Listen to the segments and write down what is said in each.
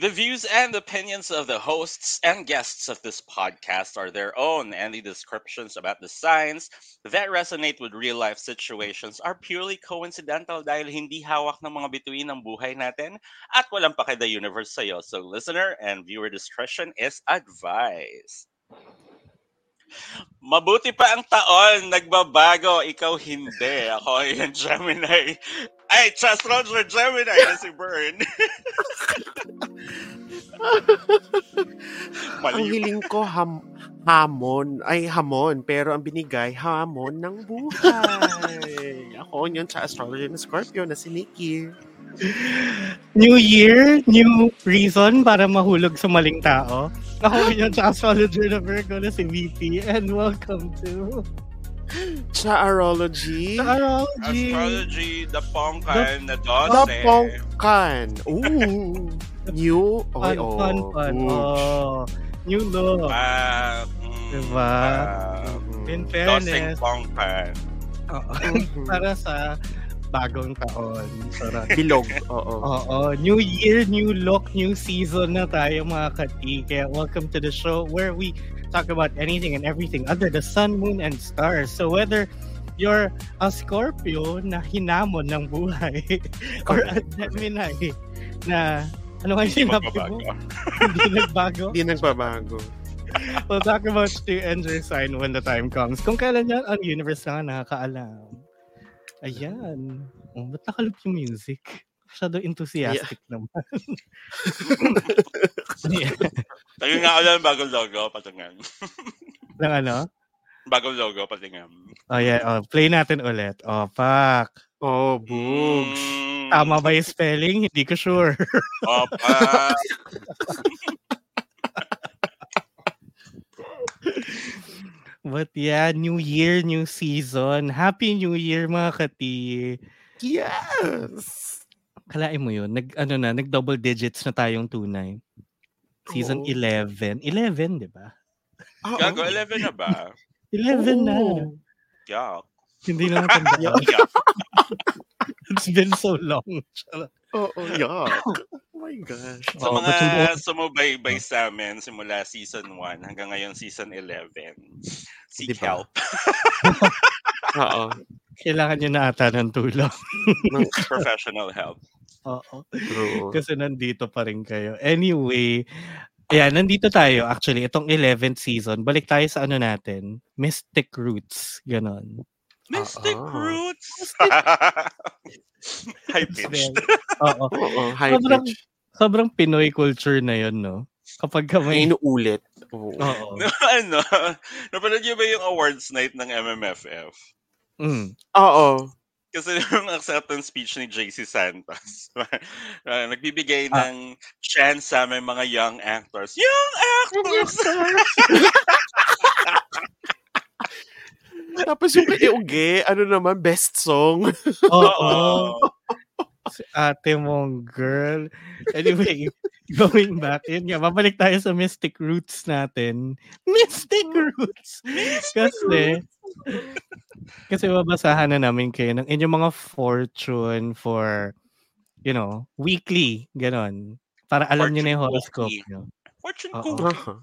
The views and opinions of the hosts and guests of this podcast are their own, and the descriptions about the signs that resonate with real life situations are purely coincidental dahil hindi hawak ng mga bituin ng buhay natin at walang pake the universe sa'yo. So listener and viewer discretion is advised. Mabuti pa ang taon, nagbabago, ikaw hindi. Ako ay Gemini. Ay, astrologer Gemini na si Bern. ang hiling ko ham hamon ay hamon pero ang binigay hamon ng buhay. Ako yun sa astrologer ng Scorpio na si Nikki. New year, new reason para mahulog sa maling tao. Ako yun sa astrologer na Virgo na si VP and welcome to Chaarology. Astrology. Astrology, the pongkan na dose. The Pongkan. Ooh. New. Fun, Okay, oh. fun, fun. Oh, new look. Ah, mm, Diba? ah, In fairness, pongkan. oo. Para sa bagong taon. Sarap. Bilog. Oo. Oo. New year, new look, new season na tayo mga kati. Kaya welcome to the show where we talk about anything and everything under the sun, moon, and stars. So whether you're a Scorpio na hinamon ng buhay or a Gemini na ano nga sinabi mo? Hindi nagbago. Hindi nagbabago. We'll talk about the and your sign when the time comes. Kung kailan yan, ang universe na nga nakakaalam. Ayan. Oh, ba't nakaloop yung music? Masyado enthusiastic naman. yeah. Tayo nga ulit bagong logo, patungan. Lang ano? bagong logo, patungan. Oh, yeah. Oh, play natin ulit. Oh, fuck. Oh, boobs. Mm, Tama ba yung spelling? Hindi ko sure. Opa. But yeah, new year, new season. Happy New Year, mga kati. Yes! Kalain mo yun, nag, ano na, nag double digits na tayong tunay. Season Oo. 11. 11, di ba? Oo. Gago, 11 na ba? 11 na. Oo. Yuck. Hindi na matanda. Yuck. It's been so long. Oo, yuck. Oh my gosh. Sa Oo, mga but sumubaybay sa amin simula season 1 hanggang ngayon season 11, seek Diba? help. Oo. Kailangan nyo na ata ng tulong. Ng- Professional help. Oo. True. Kasi nandito pa rin kayo. Anyway, Ayan, nandito tayo. Actually, itong 11th season, balik tayo sa ano natin, Mystic Roots. Ganon. Mystic Ah. Roots! High It's pitched. very- Oo. Oo, high Sobrang, pitch. sobrang Pinoy culture na yun, no? Kapag ka May inuulit. Oo. Oo. ano? Napanood niyo ba yung awards night ng MMFF? Mm. Oo. Kasi yung acceptance speech ni JC Santos, uh, nagbibigay Ah. ng chance sa aming mga young actors. Young actors! Tapos yung kay Uge, ano naman, best song. Oo. Si ate mong girl. Anyway, going back, yun nga, babalik tayo sa Mystic Roots natin. Mystic Roots! kasi, kasi babasahan na namin kayo ng inyong mga fortune for, you know, weekly, ganon. Para alam niyo na yung Fortune horoscope cookie. niyo. Fortune Oo. cookie. Aha.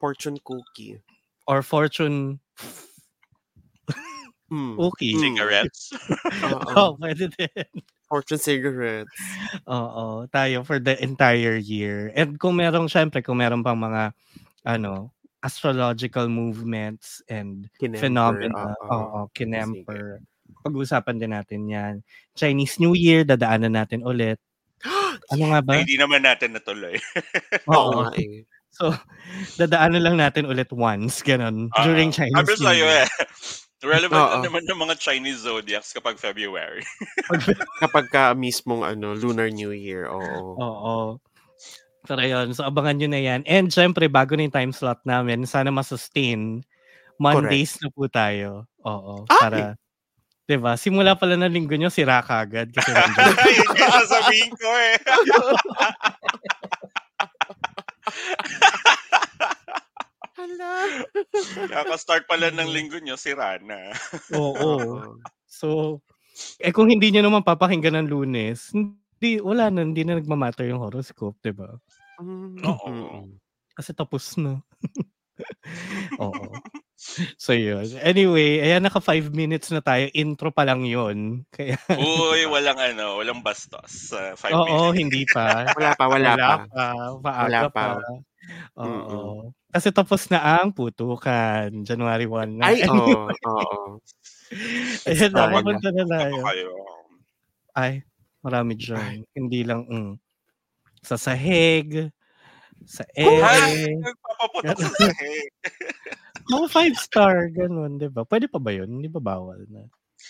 Fortune cookie. Or fortune Mm. cookie. Mm. Cigarettes. Oo. Oh, pwede din. Fortune cigarettes. Oo, tayo for the entire year. And kung merong, syempre, kung meron pang mga, ano, astrological movements and Kinemper. phenomena, Oo. oo, kinemper. Pag-usapan din natin yan. Chinese New Year, dadaanan natin ulit. Ano nga ba? Ay, hindi naman natin natuloy. Oo nga eh. So, dadaanan lang natin ulit once, ganun, Ah, during Chinese New sa'yo Year. eh. Relevant na naman ng mga Chinese zodiacs kapag February. Kapag ka mismong ano, Lunar New Year. Oo. Oo. Pero yun, so abangan nyo na yan. And syempre, bago na yung time slot namin, sana masustain. Mondays na po tayo. Oo. Ay! Para, diba? Simula pala ng linggo nyo, sira ka agad. Kasi. Yun yung sasabihin ko eh. Hala. Kaka-start pala ng linggo nyo, sira na. Oo. So, eh kung hindi nyo naman papakinggan ng lunes, di, wala na, hindi na nagmamatter yung horoscope, di ba? Mm, Oo. mm. Kasi tapos na. Oo. So yun. Anyway, ayan naka 5 minutes na tayo. Intro pa lang yun. Kaya, Uy, walang ano, walang bastos sa 5 oo, minutes. hindi pa. Wala pa, wala, Wala pa. pa. Maaga Wala pa. pa. Oo. Kasi tapos na ang putukan. January 1 na. Ay, oo, oo. Ayan na, Sorry. papunta na tayo. Ay, marami dyan. Hindi lang, mm. Sa sahig, sa Ay, ere, nagpapaputok sa sahig. mga five star, ganun, di ba? Pwede pa ba yun? Hindi ba bawal na?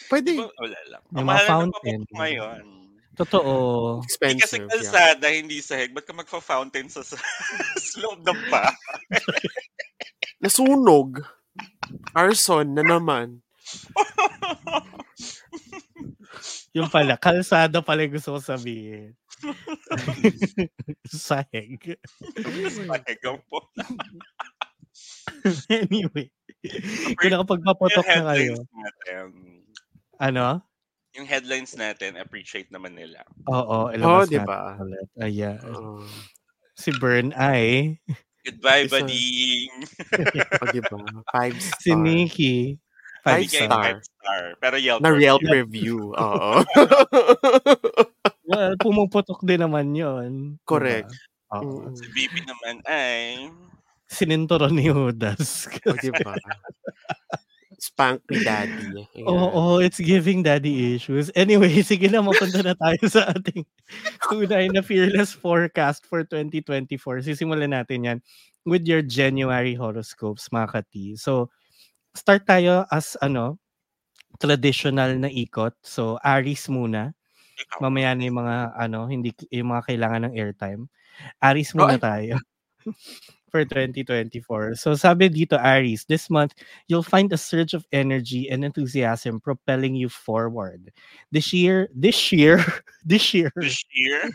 Pwede. Wala lang. Yung Ang mga fountain. ngayon. Totoo. Hindi kasi Expensive. Yeah. kalsada, hindi sahig. Ba't ka magfa-fountain sa, sa, sa loob ng pa? Nasunog. Arson na naman. Yung pala, kalsada pala yung gusto ko sabihin. Sahig. Sahig ang po. anyway. Kung nakapagpaputok na kayo. natin, Ano? yung headlines natin, appreciate naman nila. Oo, ilabas Oo, di natin ba? ulit. Ayan. Oo. Si Bern ay, Goodbye, buddy. Five star. si Nikki. Five Five Bigay star. star. five star. Pero Yelp. Na review. Yelp review. Oo. Well, pumuputok din naman yon. Correct. Oo. Mm. Si VP naman ay... Sininturon ni Judas. O, di ba? Spank me daddy. Oo, it's giving daddy issues. Anyway, sige na, mapunta na tayo sa ating tunay na fearless forecast for 2024. Sisimulan natin yan with your January horoscopes, mga kati. So, start tayo as ano, traditional na ikot. So, Aries muna. Mamaya na yung mga, ano, hindi, yung mga kailangan ng airtime. Aries muna tayo. for 2024. So sabi dito Aries, this month you'll find a surge of energy and enthusiasm propelling you forward. This year, this year, this year, This year.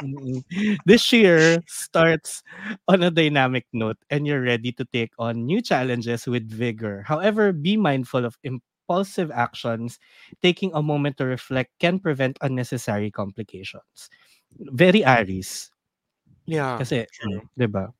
This year starts on a dynamic note and you're ready to take on new challenges with vigor. However, be mindful of impulsive actions. Taking a moment to reflect can prevent unnecessary complications. Very Aries. Yeah. Kasi, True. mm, 'di ba?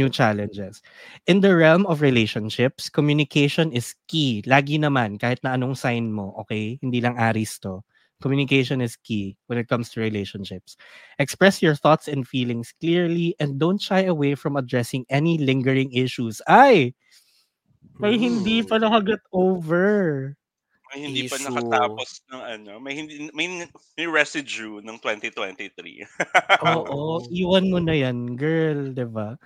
New challenges. In the realm of relationships, communication is key. Lagi naman, kahit na anong sign mo, okay? Hindi lang Aries to. Communication is key when it comes to relationships. Express your thoughts and feelings clearly and don't shy away from addressing any lingering issues. Ay! May hindi Mm. pa nakagat over. May hindi pa Issue. nakatapos ng ano, may hindi may, may residue ng 2023. Oo, iwan mo na yan, girl, 'di ba?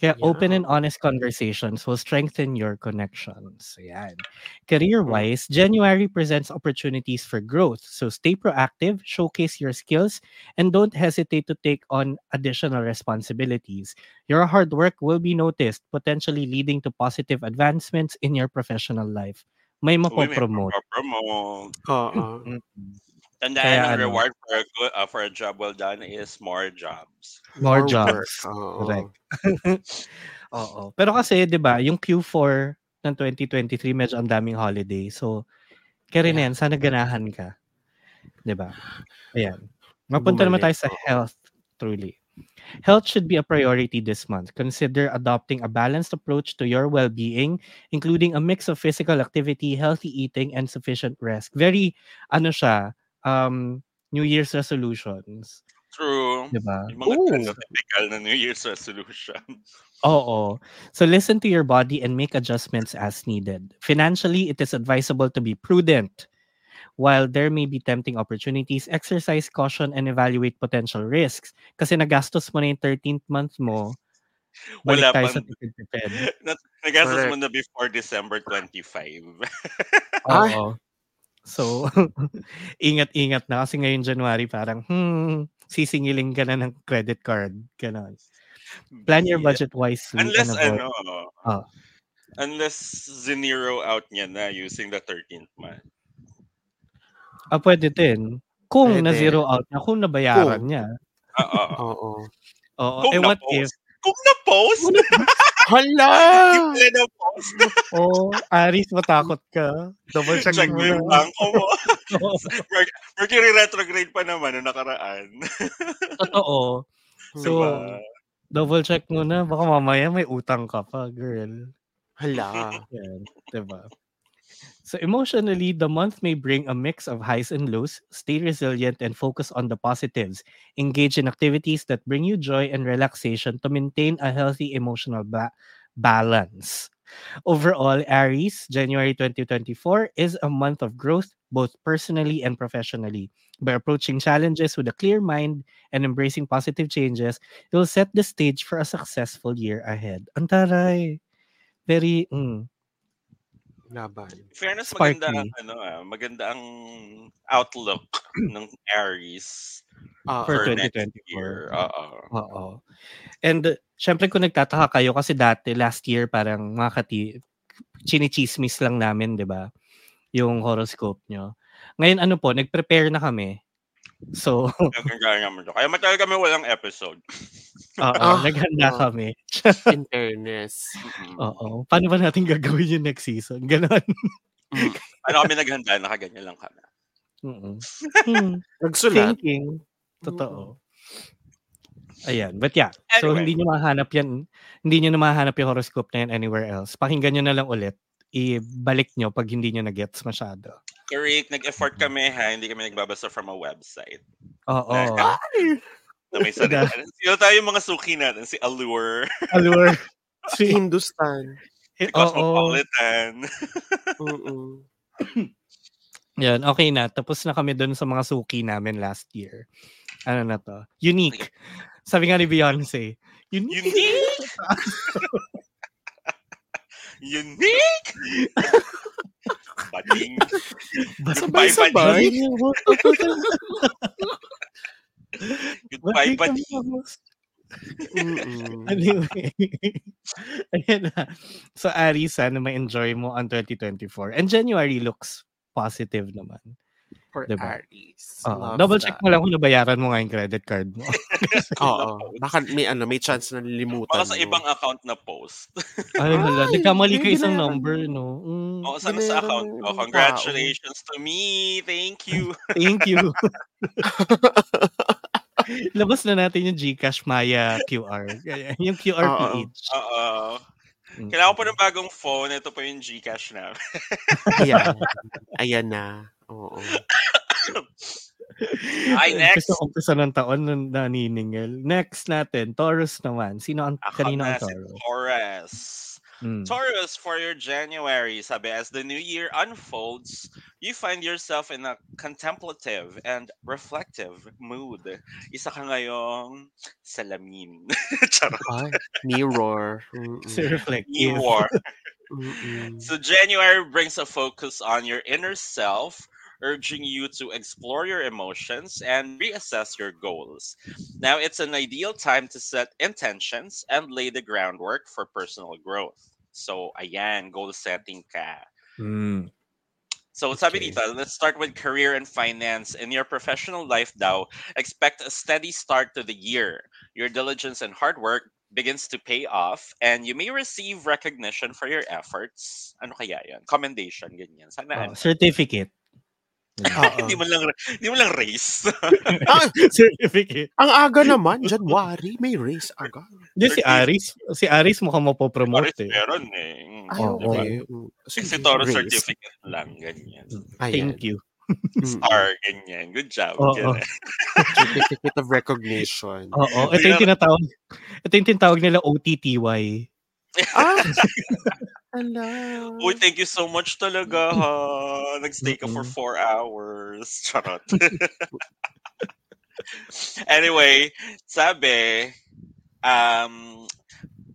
Kaya Yeah. open and honest conversations will strengthen your connections. Ayan. Career-wise, January presents opportunities for growth. So stay proactive, showcase your skills, and don't hesitate to take on additional responsibilities. Your hard work will be noticed, potentially leading to positive advancements in your professional life. May Uy, may mapopromote. promote. Oo. Kaya ang ano? reward for a good uh, for a job well done is more jobs. More work. jobs. Oo. Correct. Oo. Pero kasi, di ba, yung Q4 ng 2023, medyo ang daming holiday. So, kaya rin Yeah. yan, sana ganahan ka. Di ba? Ayan. Mapunta naman tayo sa health, truly. Health should be a priority this month. Consider adopting a balanced approach to your well-being, including a mix of physical activity, healthy eating, and sufficient rest. Very, ano siya, um, New Year's resolutions. True. Di ba? Yung mga Ooh. typical na New Year's resolution. Oo. So listen to your body and make adjustments as needed. Financially, it is advisable to be prudent. While there may be tempting opportunities, exercise caution and evaluate potential risks. Kasi nagastos mo na yung 13th month mo, balik Wala tayo pang- sa tipid-tipid. Nat- Nagastos mo Correct. na before December 25. Ay. Oo. So, ingat-ingat na kasi ngayon January parang, hmm, sisingiling ka na ng credit card. Ganon. Plan your budget wisely. Unless avoid- ano, Ah. unless zinero out niya na using the 13th month. Ah, pwede din. Kung Pwede. na-zero out na, kung nabayaran Kung. niya. Oo. Oo. Oo. Kung eh, what if? Kung na-post, Hala! hindi pala na-post. oh, Aris, matakot ka. Double check, Check mo mo yung bangko mo. Mer- Mercury retrograde pa naman nung nakaraan. Totoo. So, diba? double check mo na. Baka mamaya may utang ka pa, girl. Hala. Yan, diba? So emotionally, the month may bring a mix of highs and lows. Stay resilient and focus on the positives. Engage in activities that bring you joy and relaxation to maintain a healthy emotional ba- balance. Overall, Aries, January 2024 is a month of growth both personally and professionally. By approaching challenges with a clear mind and embracing positive changes, you'll set the stage for a successful year ahead. Antaray. Very, mm, Laban. Fairness, maganda ang, sparkly. ano, ah, maganda ang outlook ng Aries Ah, For for next 2024. year. Oo. Oo. And uh, syempre kung nagtataka kayo kasi dati last year parang mga kati chinichismis lang namin, 'di ba? Yung horoscope nyo. Ngayon ano po, nag-prepare na kami. So. Kaya matagal kami walang episode. oo, Ah, naghanda ah. kami. in fairness. Oo. Paano ba natin gagawin yung next season? Ganon. Mm. Ano kami naghanda, nakaganyan lang kami. Mm-mm. Hmm, Nagsulat. Thinking. Totoo. Ayan. But yeah. So, Anyway. hindi nyo mahanap yan. Hindi nyo na mahanap yung horoscope na yan anywhere else. Pakinggan nyo na lang ulit. Ibalik nyo pag hindi nyo na-gets masyado. Correct, nag-effort kami ha, hindi kami nagbabasa from a website. Oo. Ay! Na may sarili. Sino tayo yung mga suki natin? Si Allure, Allure. Si Hindustan. si Oo. Cosmopolitan. Mm-mm. Yan, okay na. Tapos na kami doon sa mga suki namin last year. Ano na to? Unique. Sabi nga ni Beyonce, unique. Unique! Unique! Bading. Goodbye, Sabay-sabay. Goodbye, bading. Mm-mm. Anyway. Ayan na. So, Ari, sana ma-enjoy mo ang 2024. And January looks positive naman. For Diba? Aries. Double check mo lang kung nabayaran mo nga yung credit card mo. Oo. Baka may ano, may chance na nilimutan Baka sa mo. ibang account na post. Ay, hala. Nagkamali ka isang number, no? Mm, Oo, sana Binayaran sa account ko. ibang Congratulations to me. Thank you. thank you. Labas na natin yung Gcash Maya QR. Yung QR Oo. PH. Oo. Mm. Kailangan ko pa ng bagong phone. Ito pa yung Gcash na. Ayan. Ayan na. Oo. Ay, next. Umpisa, umpisa ng taon na naniningil. Next natin, Taurus naman. Sino ang, Ako kanino na ang si Taurus? Taurus. Mm. Taurus, for your January, sabi, as the new year unfolds, you find yourself in a contemplative and reflective mood. Isa ka ngayong salamin. Charot. Ay, mirror. Si Reflective. Mirror. Mm-mm. So January brings a focus on your inner self, urging you to explore your emotions and reassess your goals. Now it's an ideal time to set intentions and lay the groundwork for personal growth. So ayan, goal setting ka. Mm. So sabi Okay. dito, let's start with career and finance. In your professional life daw, expect a steady start to the year. Your diligence and hard work begins to pay off and you may receive recognition for your efforts. Ano kaya yan? Commendation, ganyan. Sana Oh, certificate. Hindi mo lang hindi mo lang race. Ah, certificate. ang aga naman, January, may race agad. Di si Aris, si Aris mukhang mapopromote eh. meron eh. Mm, Ay, Oo. okay. Mm. Si race. certificate lang, ganyan. Ayan. Thank you. Mm. Star, ganyan. Good job. Oo. ganyan. Certificate of recognition. Oo, ito yung tinatawag, ito yung tinatawag nila OTTY. Ah! Hello. Uy, thank you so much talaga ha. Nag-stay ka for Mm-mm. four hours. Charot. anyway, sabi, um,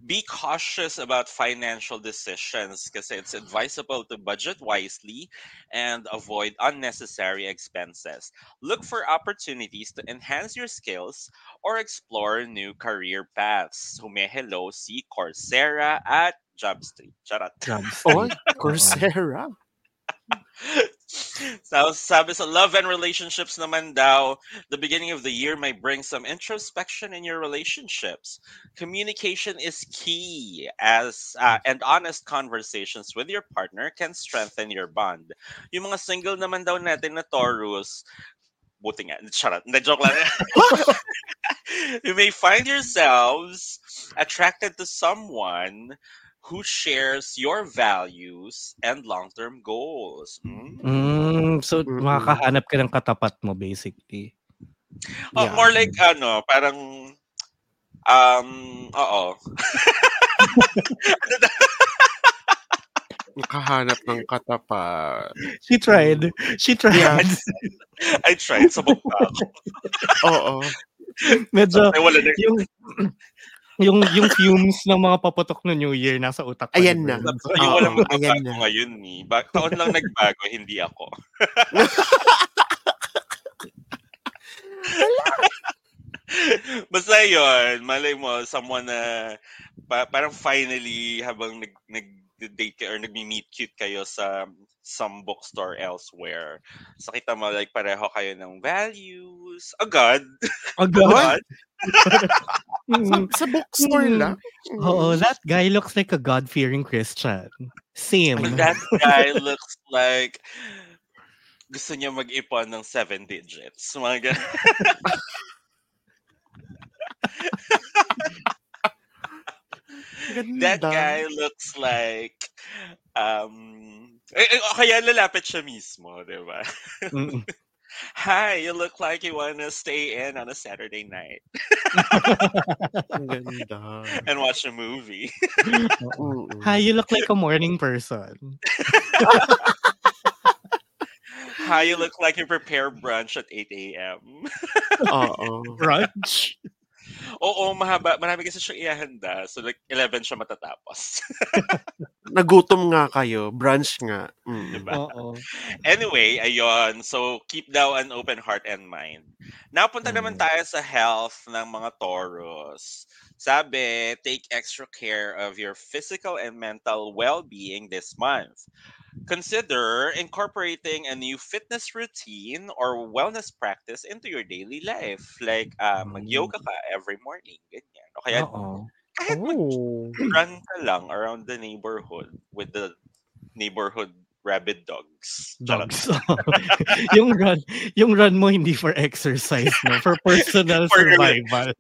be cautious about financial decisions kasi it's advisable to budget wisely and avoid unnecessary expenses. Look for opportunities to enhance your skills or explore new career paths. Humehelo si Coursera at Jobstreet. Charot. Jobs. Oh, Coursera. So, sabi sa love and relationships naman daw, the beginning of the year may bring some introspection in your relationships. Communication is key as uh, and honest conversations with your partner can strengthen your bond. Yung mga single naman daw natin na Taurus, buti nga, charot, hindi, joke lang. you may find yourselves attracted to someone who shares your values and long-term goals. Mm. Mm, so, makakahanap ka ng katapat mo, basically. Oh, Yeah. more like ano, parang um, oo. Makahanap ng katapat. She tried. She tried. Yeah. I tried sa bukta ako. Oo. Medyo, na. yung, yung, yung fumes ng mga paputok no New Year nasa utak ko. Ayan na. Bern. Yung walang ayan magbabago na. ngayon ni. Ba- taon lang nagbago, hindi ako. Basta yun, malay mo, someone na pa- parang finally habang nag, nag-date kayo or nagmi-meet cute kayo sa some bookstore elsewhere. So kita mo like pareho kayo ng values. Agad. Agad. Sa, Sa bookstore Mm. lang? Oo, that guy looks like a God-fearing Christian. Same. That guy looks like gusto niya mag-ipon ng seven digits. Mga ganun. Ganda. That guy looks like um eh, eh, o kaya lalapit siya mismo, di ba? Hi, you look like you wanna stay in on a Saturday night ganda. and watch a movie. Hi, you look like a morning person. Hi, you look like you prepare brunch at 8 a.m. Oo. Brunch. Oo, mahaba. Marami kasi siyang ihahanda. So like 11 siya matatapos. Nagutom nga kayo. Brunch nga. Mm. Diba? Oo. Anyway, ayun. So, keep daw an open heart and mind. Napunta naman Mm. tayo sa health ng mga Taurus. Sabi, take extra care of your physical and mental well-being this month. Consider incorporating a new fitness routine or wellness practice into your daily life. Like, uh, mag-yoga ka every morning. Ganyan. O kaya, Oo. kahit Oh. mag-run ka lang around the neighborhood with the neighborhood rabid dogs. Charot. Dogs. yung run, yung run mo hindi for exercise, no? For personal For your- survival.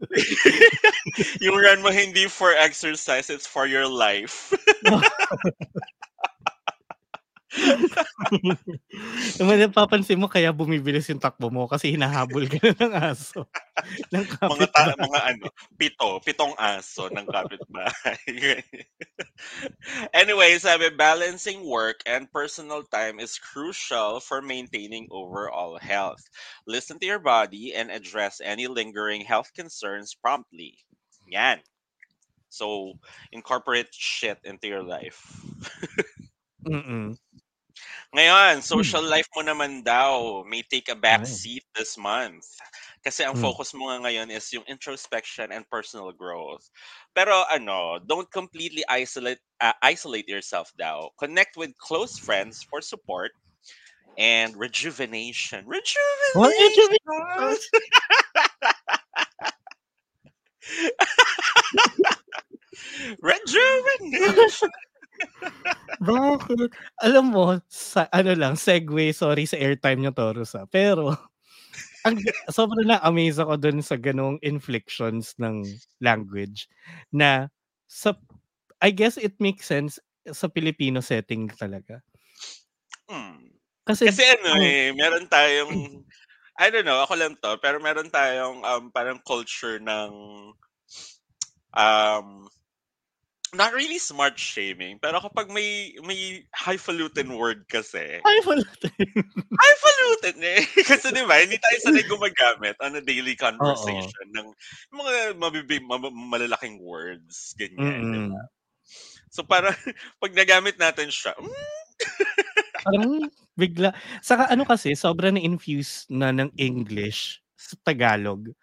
yung run mo hindi for exercise, it's for your life. Naman napapansin mo kaya bumibilis yung takbo mo kasi hinahabol ka na ng aso. ng mga ta- mga ano, pito, pitong aso ng kapitbahay. anyway, sabi, balancing work and personal time is crucial for maintaining overall health. Listen to your body and address any lingering health concerns promptly. Yan. So, incorporate shit into your life. Mm-mm. Ngayon, social life mo naman daw may take a back Ay. seat this month. Kasi ang Mm. focus mo nga ngayon is yung introspection and personal growth. Pero ano, don't completely isolate uh, isolate yourself daw. Connect with close friends for support and rejuvenation. Rejuvenation! What rejuvenation? rejuvenation! Bakit? Alam mo, sa, ano lang, segue, sorry sa airtime nyo, Taurus, ah. Pero, ang, sobrang na-amaze ako dun sa ganong inflections ng language na sa, I guess it makes sense sa Filipino setting talaga. Hmm. Kasi, Kasi ano ang- eh, meron tayong, I don't know, ako lang to, pero meron tayong um, parang culture ng, um, not really smart shaming, pero kapag may may highfalutin word kasi, wala highfalutin eh. kasi di ba, hindi tayo sanay gumagamit on a daily conversation ng mga mabibig, mab- malalaking words, ganyan. di Mm-mm. ba? So parang, pag nagamit natin siya, mm, Parang bigla. Saka ano kasi, sobra na-infuse na ng English sa Tagalog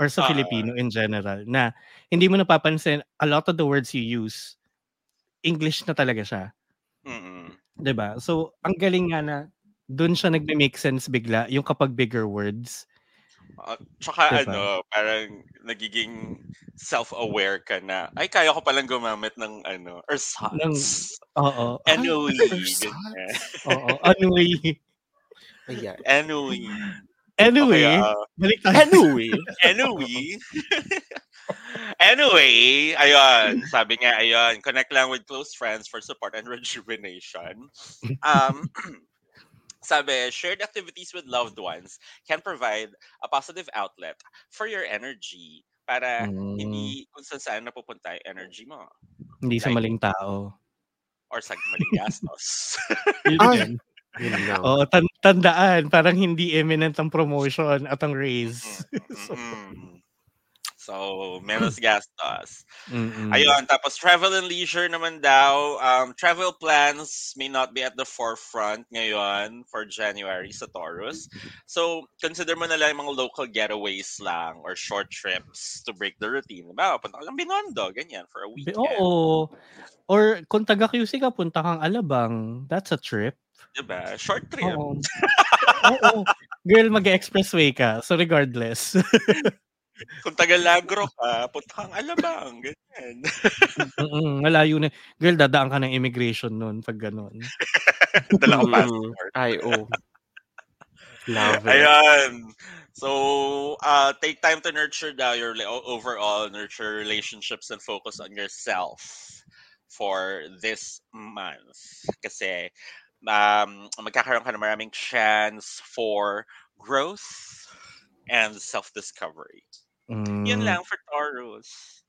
or sa Filipino in general na hindi mo napapansin a lot of the words you use, English na talaga siya. mm-mm. 'di ba? So, ang galing nga na Doon siya nagme-make sense bigla, yung kapag bigger words. Uh, tsaka Diba? ano, parang nagiging self-aware ka na, ay, kaya ko palang gumamit ng ano, ersatz. Oo. Anyway. ersatz? ganyan. Oo. Anyway. Ayan. Anyway. Anyway, Okay, ah, balik tayo. Anyway. anyway. anyway, ayun. Sabi nga, ayun, connect lang with close friends for support and rejuvenation. Um, sabi, shared activities with loved ones can provide a positive outlet for your energy para Mm. hindi kung saan saan napupunta yung energy mo Hindi sa Like- maling tao. or sa maling gastos. Yan. Yun lang. Oo, tan- tandaan, parang hindi imminent ang promotion at ang raise. so. So, menos gastos. mm-mm. Ayun, tapos travel and leisure naman daw. Um, travel plans may not be at the forefront ngayon for January sa Taurus. So, consider mo na lang mga local getaways lang or short trips to break the routine. Diba? Punta ka lang Binondo, ganyan, for a weekend. Oo. Or kung taga QC ka, punta kang Alabang. That's a trip. Diba? Short trip. Oo. Oo. Girl, mag-expressway ka. So regardless. Kung taga Lagro ka, punta kang Alabang, ganyan. Mm-mm, malayo na. Girl, dadaan ka ng immigration nun pag ganun. Dala ko Mm. passport. Ay, oh. Love it. Ayan. So, uh, take time to nurture daw your overall nurture relationships and focus on yourself for this month. Kasi um, magkakaroon ka ng maraming chance for growth and self-discovery. Yun Mm. lang for Taurus.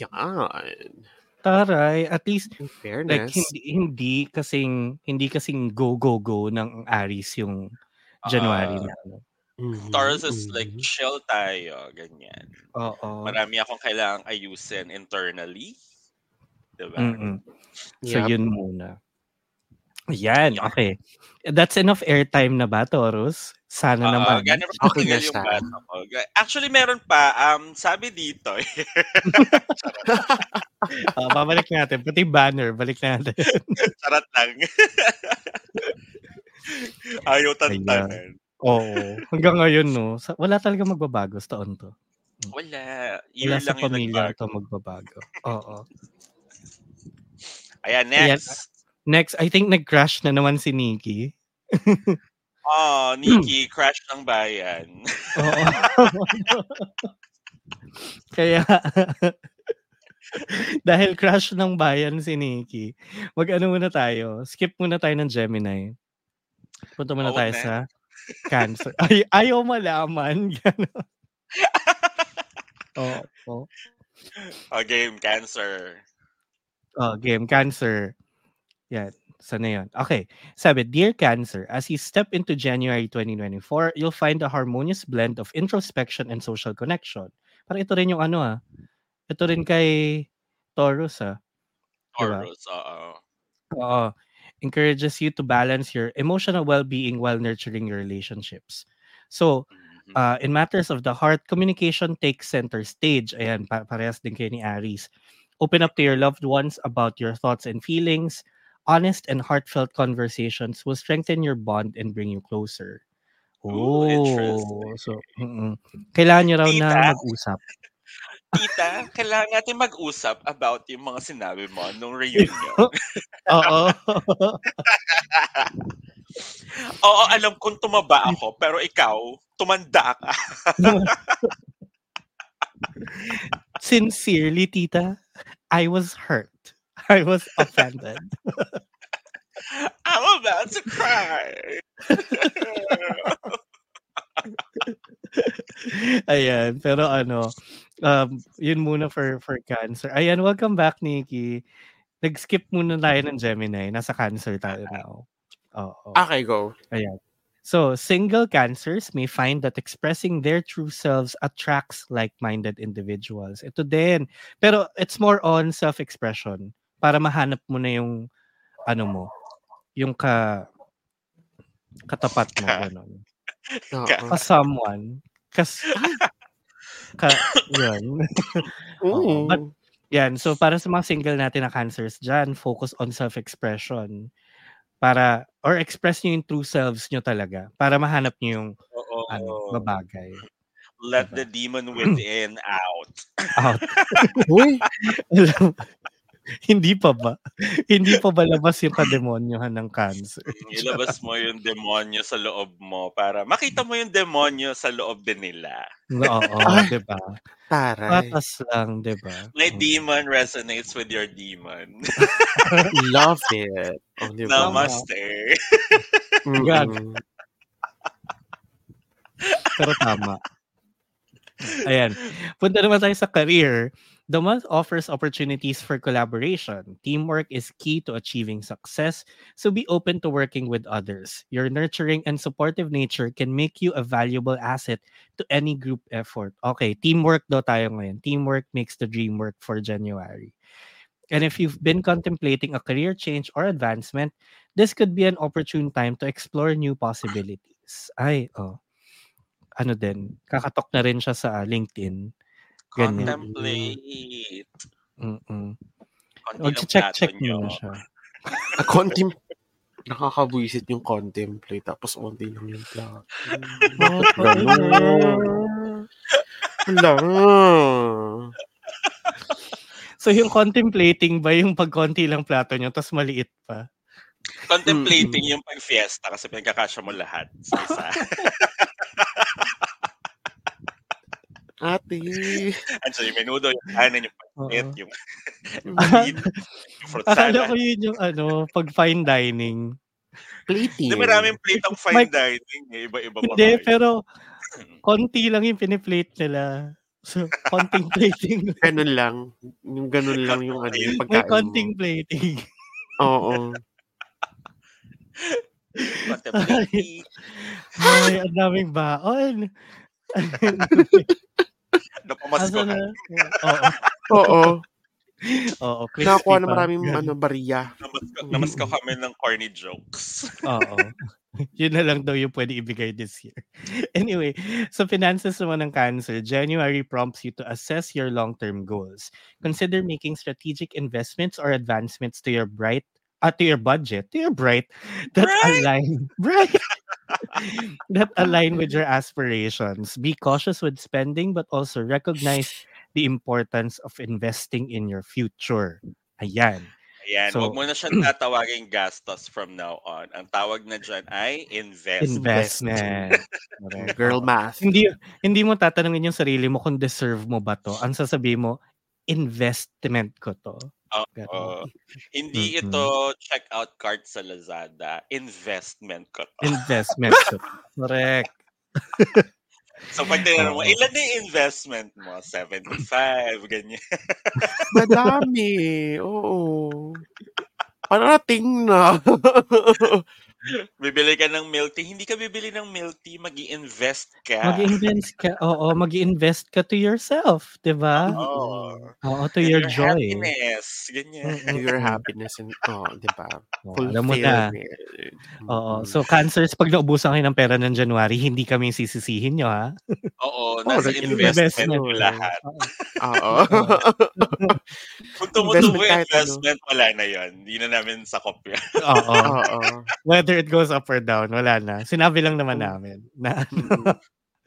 Yan. Taray, at least In like fairness. hindi hindi kasing hindi kasing go go go ng Aries yung January Ah, na. ano. Mhm, Taurus is like mhm. chill tayo, ganyan. Oo. Marami akong kailangang ayusin internally. Diba? Mm-mm. So Yup. yun muna. Yup. okay. That's enough airtime na ba, Taurus? Sana Oo, naman. gano'n Okay na yung siya. Ga- Actually, meron pa. Um, sabi dito, Ah, babalik natin. Pati banner, balik natin. charot lang. Ayaw tantanan. Oo. Hanggang ngayon, no? Wala talaga magbabago sa taon to. Wala. Year Wala sa lang yung pamilya to magbabago. Oo. Ayan, Ayan. Next. I think nag-crash na naman si Nikki. Oh, Nikki, crash ng bayan. Oo. Kaya, dahil crash ng bayan si Nikki, mag-ano muna tayo, skip muna tayo ng Gemini. Punta muna Oo tayo na. sa Cancer. Ay, ayaw malaman. Gano'n. Oo. Oh, Oh, game, cancer. oh, game, Cancer. Yan. Sana yun. Okay. Sabi, Dear Cancer, as you step into January 2024, you'll find a harmonious blend of introspection and social connection. Parang ito rin yung ano ah. Ito rin kay Taurus ah. Diba? Taurus, oo. Oo. Encourages you to balance your emotional well-being while nurturing your relationships. So, uh, in matters of the heart, communication takes center stage. Ayan, pa- parehas din kayo ni Aries. Open up to your loved ones about your thoughts and feelings. Honest and heartfelt conversations will strengthen your bond and bring you closer. Ooh, Oh, interesting. so mm-mm. kailangan nyo raw na mag-usap. Tita, kailangan natin mag-usap about yung mga sinabi mo nung reunion. Oo. Oo, alam kong tumaba ako, pero ikaw, tumanda ka. Sincerely, tita, I was hurt. I was offended. I'm about to cry. Ayan, pero ano, um, yun muna for for cancer. Ayan, welcome back, Nikki. Nag-skip muna tayo ng Gemini. Nasa cancer tayo now. Oo. Okay, go. Ayan. So, single cancers may find that expressing their true selves attracts like-minded individuals. Ito din. Pero it's more on self-expression para mahanap mo na yung ano mo, yung ka katapat mo, Ka- ganun. Oo. Ka someone. Kas, ka, yun. Oo, Mm. but- Yan. So, para sa mga single natin na cancers dyan, focus on self-expression. para or express niyo yung true selves niyo talaga para mahanap niyo yung Oo. ano, babagay. Let Diba? the demon within out. Out. Uy, hindi pa ba? Hindi pa ba labas yung kademonyohan ng cancer? Ilabas mo yung demonyo sa loob mo para makita mo yung demonyo sa loob din nila. Oo, di ba? taray. Patas lang, di ba? My demon resonates with your demon. Love it. Oh, di ba? Namaste. Mm-mm. Pero tama. Ayan. Punta naman tayo sa career. The month offers opportunities for collaboration. Teamwork is key to achieving success, so be open to working with others. Your nurturing and supportive nature can make you a valuable asset to any group effort. Okay, teamwork daw tayo ngayon. Teamwork makes the dream work for January. And if you've been contemplating a career change or advancement, this could be an opportune time to explore new possibilities. Ay, oh. Ano din, kakatok na rin siya sa ah, LinkedIn. Ganyan. Contemplate. Mm-mm. Mag-check-check nyo. na siya. A contem nakakabuisit yung contemplate tapos onti lang yung plot. Wala. So yung contemplating ba yung pag konti lang plato nyo tapos maliit pa? Contemplating yung pag-fiesta kasi pinagkakasya mo lahat sa isa. Ate. Andiyan yung menudo, yung kanin, yung Oo. pancit, yung meat, yung fruit Akala ko salad. yun yung ano, pag fine dining. Plating. Hindi maraming plate ang fine Mike- dining. eh. Iba-iba pa Hindi, pero konti lang yung piniplate nila. So, konting plating. Ganun lang. Yung ganun lang yung ano, yung May pagkain konting mo. plating. Oo. Contemplate. Ay, ang daming baon. Napamasko Asa ka. na? Oo. Oo. Oo, crispy Nakakuha na maraming Ganun. ano, bariya. Namasko, namasko kami ng corny jokes. Oo. Yun na lang daw yung pwede ibigay this year. Anyway, sa finances naman ng Cancer, January prompts you to assess your long-term goals. Consider making strategic investments or advancements to your bright uh, to your budget, to your bright that Bright! align bright that align with your aspirations. Be cautious with spending but also recognize the importance of investing in your future. Ayan. Ayan, So- wag mo na siyang tatawagin gastos from now on. Ang tawag na dyan ay invest. Investment. Correct. Girl math. hindi hindi mo tatanungin yung sarili mo kung deserve mo ba to. Ang sasabihin mo, investment ko to. Oo. Hindi Mm-mm. ito checkout cart sa Lazada. Investment ko to. investment ko. Correct. So pag tinanong mo, ilan na investment mo? 75, ganyan. Madami. Oo. Parating na. Bibili ka ng milk tea. Hindi ka bibili ng milk tea, mag invest ka. Mag-invest ka. Oo, mag-invest ka to yourself, 'di ba? Oo. Oo, to And your joy. happiness. Ganyan. To your happiness and, oh, di ba? Alam mo na. Oo. So, cancers, pag naubusan kayo ng pera ng January, hindi kami sisisihin nyo, ha? Oo, Oh, nasa nag-invest investment yung lahat. Oo. Kung tumutubo Investment ano. investment, wala na yun. Hindi na namin sakop yan. Oo. Oo. Whether it goes up or down, wala na. Sinabi lang naman namin na Mm.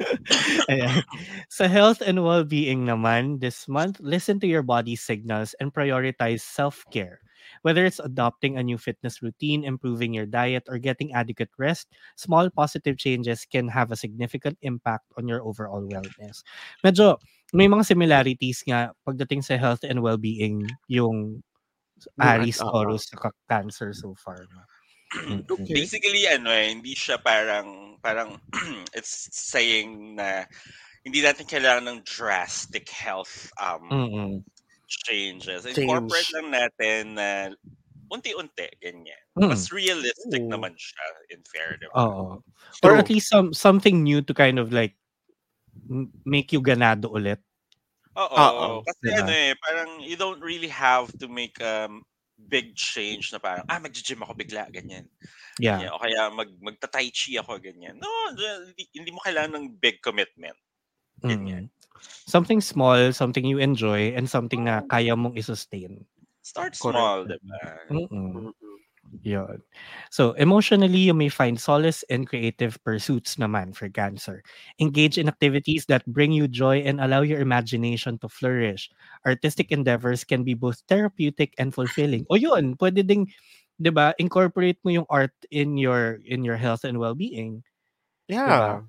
Ayan. Sa health and well-being naman, this month, listen to your body signals and prioritize self-care. Whether it's adopting a new fitness routine, improving your diet, or getting adequate rest, small positive changes can have a significant impact on your overall wellness. Medyo may mga similarities nga pagdating sa health and well-being yung Aries, oo. Taurus, sa Cancer so far. no? Okay. Basically, ano eh, hindi siya parang, parang, it's saying na hindi natin kailangan ng drastic health um, Mm-mm. changes. Change. Incorporate lang natin na unti-unti, ganyan. Mm. Mas realistic Oo. naman siya, in fair, di ba? Oo. Or at least some something new to kind of like make you ganado ulit. Oo. Kasi Diba? ano eh, parang you don't really have to make um, big change na parang, ah, mag-gym ako bigla, ganyan. Yeah. Ganyan. O kaya mag, magta-tai chi ako, ganyan. No, hindi, hindi mo kailangan ng big commitment. Ganyan. Mm. Something small, something you enjoy, and something na kaya mong i-sustain. Start Correct. small, di ba? Mm-mm. Yun. So, emotionally, you may find solace in creative pursuits naman for Cancer. Engage in activities that bring you joy and allow your imagination to flourish. Artistic endeavors can be both therapeutic and fulfilling. O yun, pwede ding, 'di ba, incorporate mo yung art in your in your health and well-being. Yeah.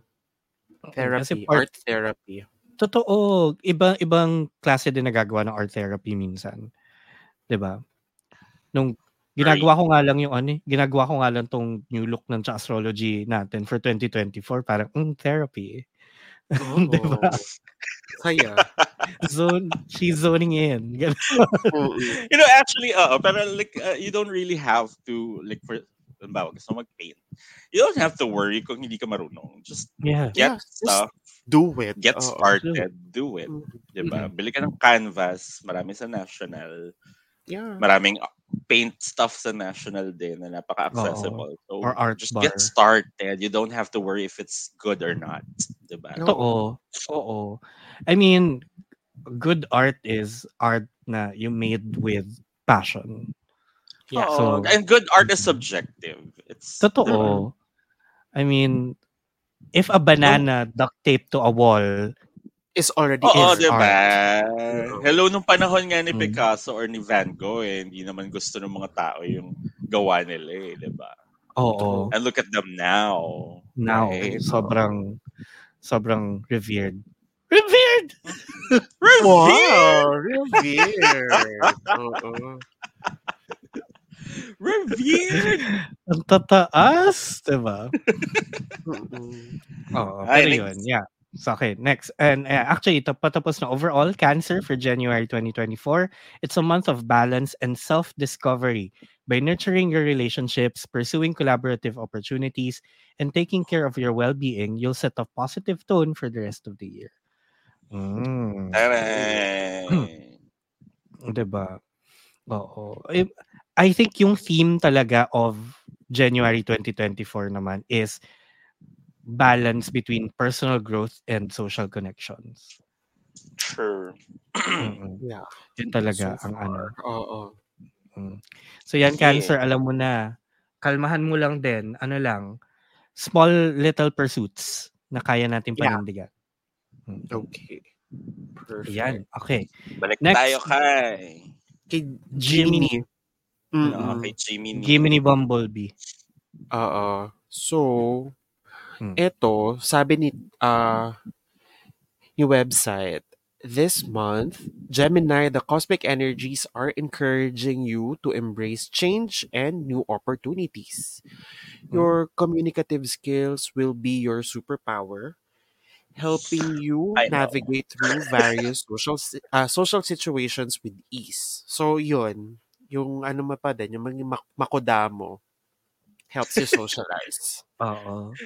Mm, Therapy. Part, Art therapy. totoo, iba ibang klase din nagagawa ng art therapy minsan. 'Di ba? Nung ginagawa ko nga lang yung ano, eh, ginagawa ko nga lang tong new look ng astrology natin for 2024, parang mm, therapy. Oo. 'Di ba? Saya. Zone, she's zoning in. You know, actually, uh, pero like, uh, you don't really have to, like, for, halimbawa, gusto mag-paint. You don't have to worry kung hindi ka marunong. Just yeah. get Yeah, just stuff, Do it. get Oo. started, do it. Mm. Diba? Bili ka ng canvas, marami sa National. Yeah. Maraming paint stuff sa National din na napaka-accessible. So, Or art just bar. get started. You don't have to worry if it's good or not. Diba? No. Totoo. Oo. I mean, good art is art na you made with passion. Yeah. Oo. So- and good art is subjective. It's Totoo. I mean, if a banana duct taped to a wall, It's already Oo, is di ba? art. Hello, nung panahon nga ni Mm. Picasso or ni Van Gogh, eh, hindi naman gusto ng mga tao yung gawa nila eh, di ba? oo, And look at them now. now, Right? sobrang, sobrang revered. Revered! Wow, revered. Oo. Revered! Ang tataas, diba? Oo, Ay, pero yun, yeah. So, okay, next. And uh, actually, ito patapos na overall Cancer for January 2024. It's a month of balance and self-discovery. By nurturing your relationships, pursuing collaborative opportunities, and taking care of your well-being, you'll set a positive tone for the rest of the year. Mm. Diba? Oo. I think yung theme talaga of January 2024 naman is balance between personal growth and social connections. True. Mm-mm. Yeah. Yun talaga So ang ano. Oo. Mm. So yan, Okay. Cancer, alam mo na. Kalmahan mo lang din. Ano lang. Small little pursuits na kaya natin Yeah. panindigan. Mm. Okay. Perfect. Yan. Okay. Balik Next. tayo kay... Kay Jiminy. Mm-mm. No, kay Jimmy. Gimme Bumblebee. Oo. So, Hmm. ito, sabi ni uh, yung website, this month, Gemini, the cosmic energies are encouraging you to embrace change and new opportunities. Your communicative skills will be your superpower, helping you I know. navigate through various social uh, social situations with ease. So, yun, yung ano mo pa din, yung maging mak- makodamo, helps you socialize. Oo.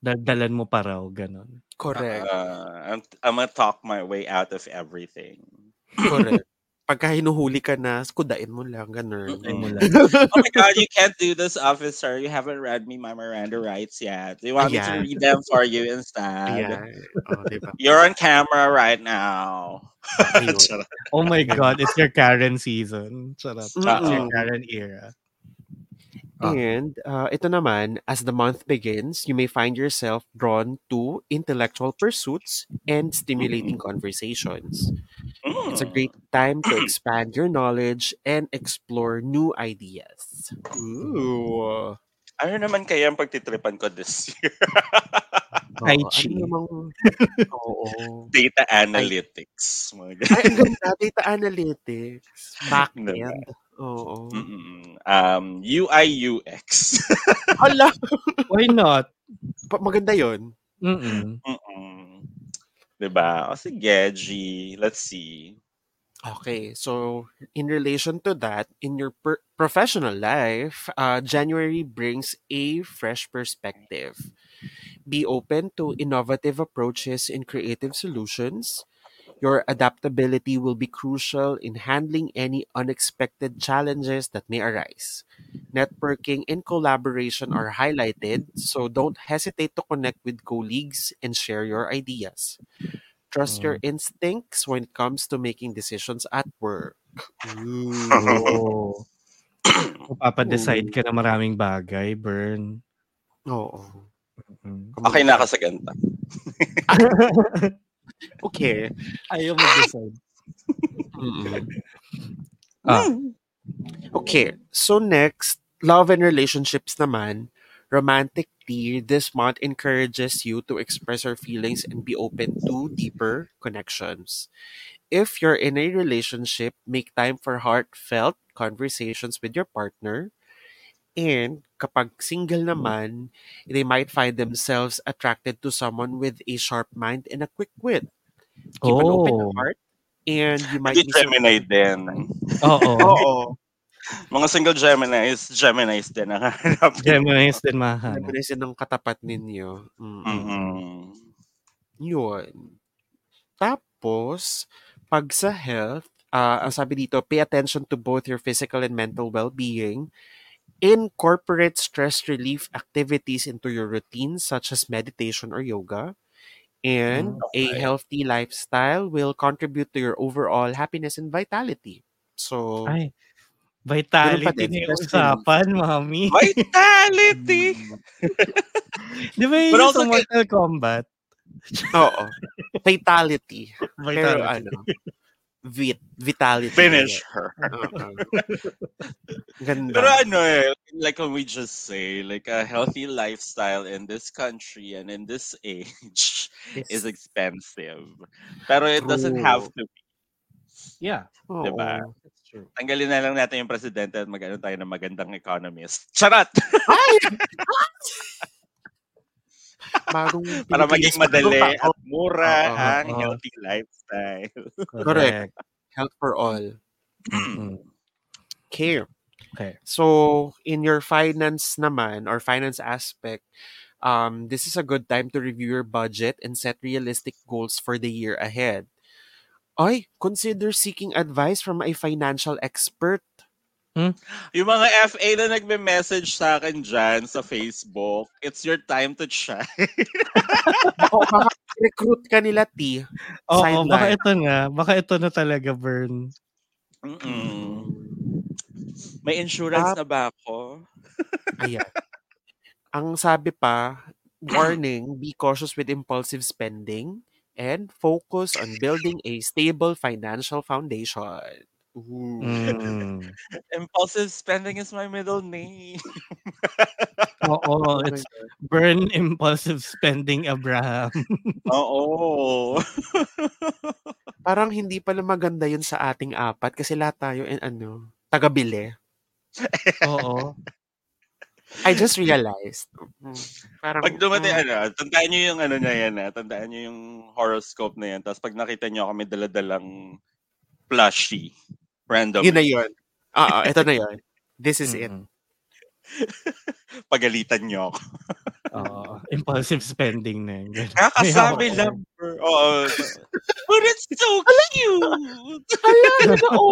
Daldalan mo pa raw, ganun. Correct. Uh, I'm, I'm gonna talk my way out of everything. Correct. Pagka hinuhuli ka na, skudain mo lang, ganun. Ay mo lang. oh my god, you can't do this, officer. You haven't read me my Miranda rights yet. Do you want me to Ayan. read them for you instead? Ayan. Oh, diba? You're on camera right now. Oh my God, it's your Karen season. Charot. It's your. Karen era. Ah. And uh, ito naman, as the month begins, you may find yourself drawn to intellectual pursuits and stimulating conversations. It's a Mm. great time to expand your knowledge and explore new ideas. Ooh. Ano naman kaya ang pagtitripan ko this year? Tai Chi. Ano namang... Oo. Data analytics. Ay, ang ganda. Data analytics. Back-end. Oo. Mm-mm. Um, UI UX. Hala! Why not? Pa- Maganda yon. Mm-mm. Mm-mm. Diba? O sige, G. Let's see. Okay, so in relation to that, in your per- professional life, uh, January brings a fresh perspective. Be open to innovative approaches and creative solutions. Your adaptability will be crucial in handling any unexpected challenges that may arise. Networking and collaboration are highlighted, so don't hesitate to connect with colleagues and share your ideas. Trust your instincts when it comes to making decisions at work. Ooh. Oo. Magpapa-decide ka na maraming bagay, Bern. Oo. Mm. Okay na ako sa ganta. Okay. Ayaw mag-decide. Ah. Okay. So next, love and relationships naman. Romantic Romantically, this month encourages you to express your feelings and be open to deeper connections. If you're in a relationship, make time for heartfelt conversations with your partner. And kapag single naman, they might find themselves attracted to someone with a sharp mind and a quick wit. Keep an open Oh. heart and you might be Gemini din. Oo. Oo. Mga single Geminis, Geminis din ang hanap. Geminis din mahanap. Reminisce ng katapat ninyo. Mm. Mm-mm. Yun. Tapos, pag sa health, ah, ang sabi dito, pay attention to both your physical and mental well-being. Incorporate stress relief activities into your routine such as meditation or yoga. And mm, a Okay. healthy lifestyle will contribute to your overall happiness and vitality. So, Ay, Ganun vitality din, na yung stress usapan, mami. Vitality! Di ba yun But yung also sa Mortal Kombat? oo. Fatality. Pero Vitality. ano, vit, vitality. Finish her. Ganda. Pero ano eh, like when we just say, like a healthy lifestyle in this country and in this age is expensive. Pero it doesn't have to be. Yeah, Oo. diba? that's true. Tanggalin na lang natin yung presidente at magano tayo ng magandang economist. Charot! Bagong Para maging madali at mura Oo, ang oo. healthy lifestyle. Correct. Health for all. Okay. Okay. So, in your finance naman or finance aspect, um, this is a good time to review your budget and set realistic goals for the year ahead. Ay, consider seeking advice from a financial expert. Yung mga FA na nagme-message sa akin dyan sa Facebook, it's your time to shine. o baka recruit ka nila, T. Oo, Sideline. baka ito nga. Baka ito na talaga, Bern. Mm-mm. May insurance na ba ako? Ayan. Ang sabi pa, warning, be cautious with impulsive spending and focus on building a stable financial foundation. Ooh. Mm. Impulsive spending is my middle name. Oo, it's Burn Impulsive Spending Abraham. Oo. Parang hindi pala maganda yun sa ating apat kasi lahat tayo and ano, taga-bili. Oo. I just realized. Mm, Parang, Pag dumating, mm, ano, tandaan nyo yung ano na yan, ah. tandaan nyo yung horoscope na yan. Tapos pag nakita nyo kami daladalang plushie, random, yun na yun. Ah, ah, ito na yun. This is it. Mm-mm. pagalitan nyo ako. Oo. Impulsive spending na yun. Kakasabi Oo. lang. Oo. But it's so cute! Hala, totoo.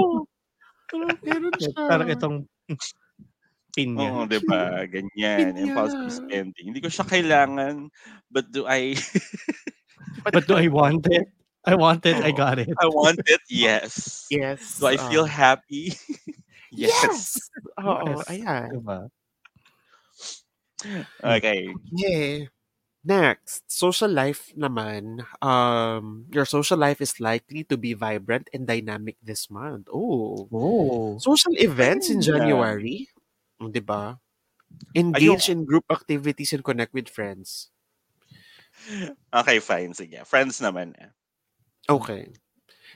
Parang meron siya. Parang itong pinya. Oo, di ba? Ganyan. Impulsive spending. Hindi ko siya kailangan, but do I But do I want it? I want it, I got it. I want it? Yes. Yes. Do I feel happy? Yes! Oo, Yes. ayan. Diba? Okay. Yeah. Next, social life naman. Um, your social life is likely to be vibrant and dynamic this month. Oh. Oh. Social events in January. Oh, 'di ba? Engage in group activities and connect with friends. Okay, fine. Sige. Friends naman. eh. Okay.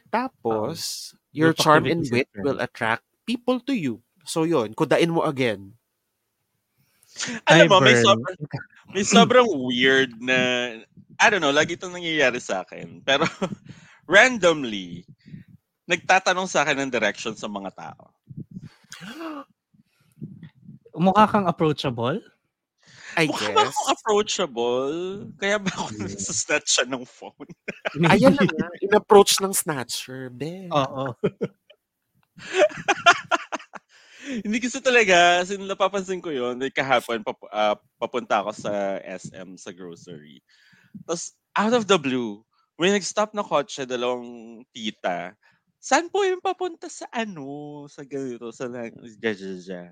Tapos, your group charm and wit will attract people to you. So yun, kudain mo again. Alam Ay, mo, may sobrang, may sobrang weird na, I don't know, lagi itong nangyayari sa akin. Pero, randomly, nagtatanong sa akin ng direction sa mga tao. Mukha kang approachable? I Mukha ba guess. akong approachable? Kaya ba ako nasa-snatch siya ng phone? Ayan lang nga, in-approach ng snatcher. Be. Oo. Hindi kasi talaga, sin napapansin ko yun, like kahapon, pap, ah, papunta ako sa SM, sa grocery. Tapos, out of the blue, may nag-stop na kotse, dalawang tita, saan po yung papunta sa ano, sa ganito, sa lang, ja, ja, ja.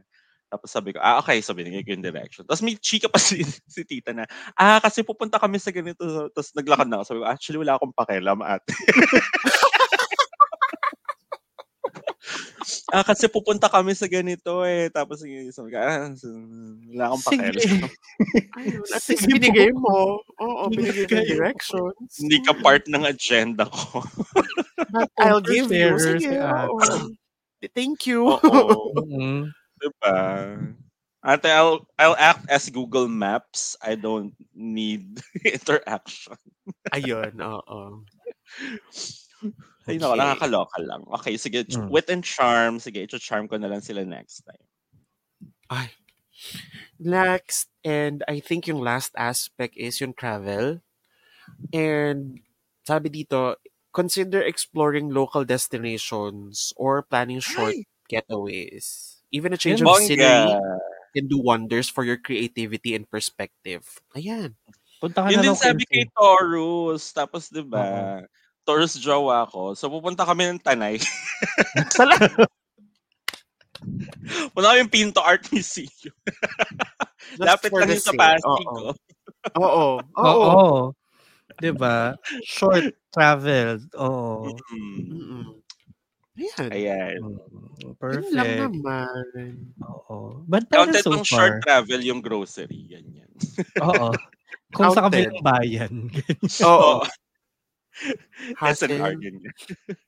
Tapos sabi ko, ah, okay, so binigay ko yung direction. Tapos may chika pa si, si tita na, ah, kasi pupunta kami sa ganito. Tapos naglakad na ako. Sabi ko, actually, wala akong pakialam, ate. ah, kasi pupunta kami sa ganito eh. Tapos sige, sabi ko, ah, so, wala akong pakialam. Sige. Ayun, at Sige least binigay mo. Oo, binigay mo Binigay mo. directions. Hindi ka part ng agenda ko. I'll give you. Sige, oo. Thank you. Oo. Mm. Diba? Ate, I'll, I'll act as Google Maps. I don't need interaction. Ayun, oo. Ay, nako, Okay. nakakaloka lang. Okay, sige. Mm. Wit and charm. Sige, ito-charm ko na lang sila next time. Ay. Next, and I think yung last aspect is yung travel. And sabi dito, consider exploring local destinations or planning short getaways. Even a change Yun, of scenery can do wonders for your creativity and perspective. Ayan. Punta ka Yun na din lang sabi kay Taurus. Tapos, di ba, Oo. Taurus jowa ko. So, pupunta kami ng Tanay. Sala. Punta kami yung Pinto Art Museum. Lapit lang yun sa Pasig. Oo. oh. Oo. Oo. Oo. Oo. 'Di ba? Short travel. Oo. Mm. Mm-mm. Ayan. Ayan. Mm, Yun lang Perfect. naman. Oo. But Counted so bang short far. travel yung grocery. Ganyan. Oo. Kung sa Counted. kabilang bayan. Oo. SNR, Hassle. ganyan.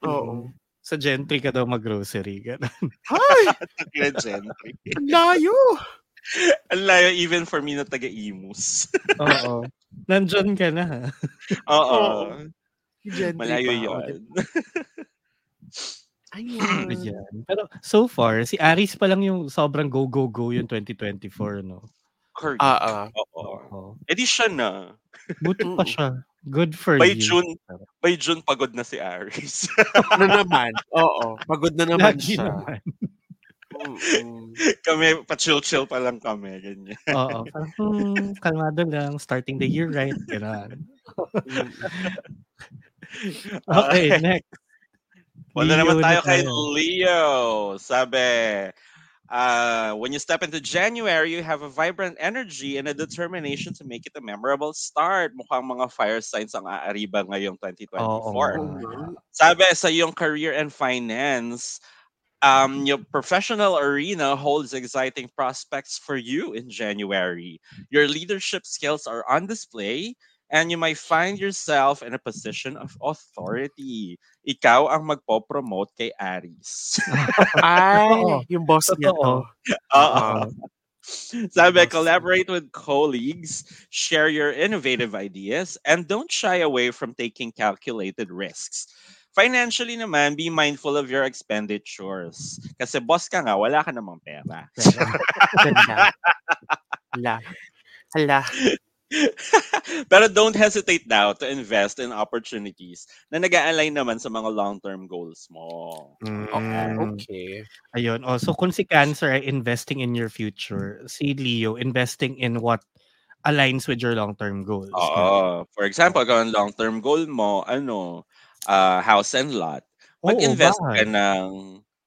Oo. sa gentry ka daw mag-grocery. Ganun. Hay! Taga Gentry. Ang layo! Ang layo even for me na taga-Imus. Oo. Nandyan ka na. ha? Oo. Malayo yun. Ayun. Ayan. Pero so far, si Aris pa lang yung sobrang go-go-go yung 2024, no? Correct. Ah, ah. Oo. Edi siya na. Buti pa siya. Good for By you. June, by June pagod na si Aris. na naman. Oo. Pagod na naman Lagi siya. naman. Kami, pa-chill-chill pa lang kami. Ganyan. Oo. Parang, hmm, kalmado lang. Starting the year right. Ganun. Okay, next. Wala Leo naman na tayo kay. Leo. Sabi, uh, when you step into January, you have a vibrant energy and a determination to make it a memorable start. Mukhang mga fire signs ang aariba ngayong 2024. Oo Oo nga. nga. Sabi sa iyong career and finance, um, your professional arena holds exciting prospects for you in January. Your leadership skills are on display and you might find yourself in a position of authority. Ikaw ang magpo-promote kay Aries. Ay, yung boss niya to. Oo. Sabi, collaborate with colleagues, share your innovative ideas, and don't shy away from taking calculated risks. Financially naman, be mindful of your expenditures. Kasi boss ka nga, wala ka namang pera. Hala. Hala. Pero don't hesitate now to invest in opportunities na nag align naman sa mga long-term goals mo. Mm. Okay. Ayun. Also, kung si Cancer ay investing in your future, si Leo investing in what aligns with your long-term goals. Oo. For example, kung ang long-term goal mo, ano, ah, house and lot, mag-invest ka bahay. ng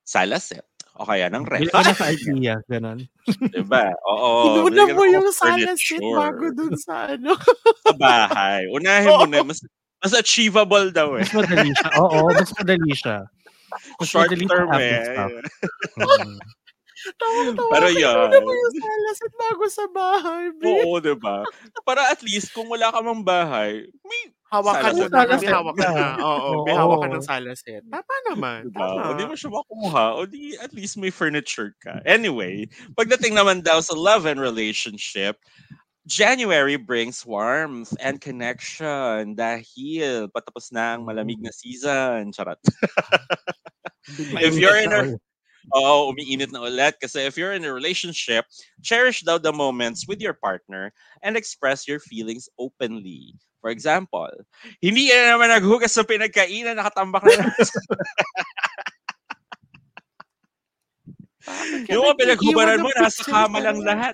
sala set o kaya ng ref. Na sa IKEA, ganun. diba? Oo. Inuna mo ng yung set furniture bago dun sa ano. Sa bahay. Unahin mo na. Mas, mas achievable daw eh. Mas madali siya. Oo, mas madali siya. Mas Short madali term eh. Mm. Tawa-tawa Pero yun. mo yung sala set bago sa bahay. be. Oo, diba? Para at least kung wala ka mang bahay, may Hawak ka Sala na. May hawak ka na. Oo, may Oo. hawak ka ng sala set. Tama naman. Diba? Tama. O di mo siya makuha. O di at least may furniture ka. Anyway, pagdating naman daw sa love and relationship, January brings warmth and connection dahil patapos na ang malamig na season. Charot. If you're in a Oo, umiinit na ulit. Kasi if you're in a relationship, cherish daw the moments with your partner and express your feelings openly. For example, hindi na naman naghugas sa pinagkainan, nakatambak na naman Yung mga pinaghubaran ng mo, nasa kama sa- lang lahat.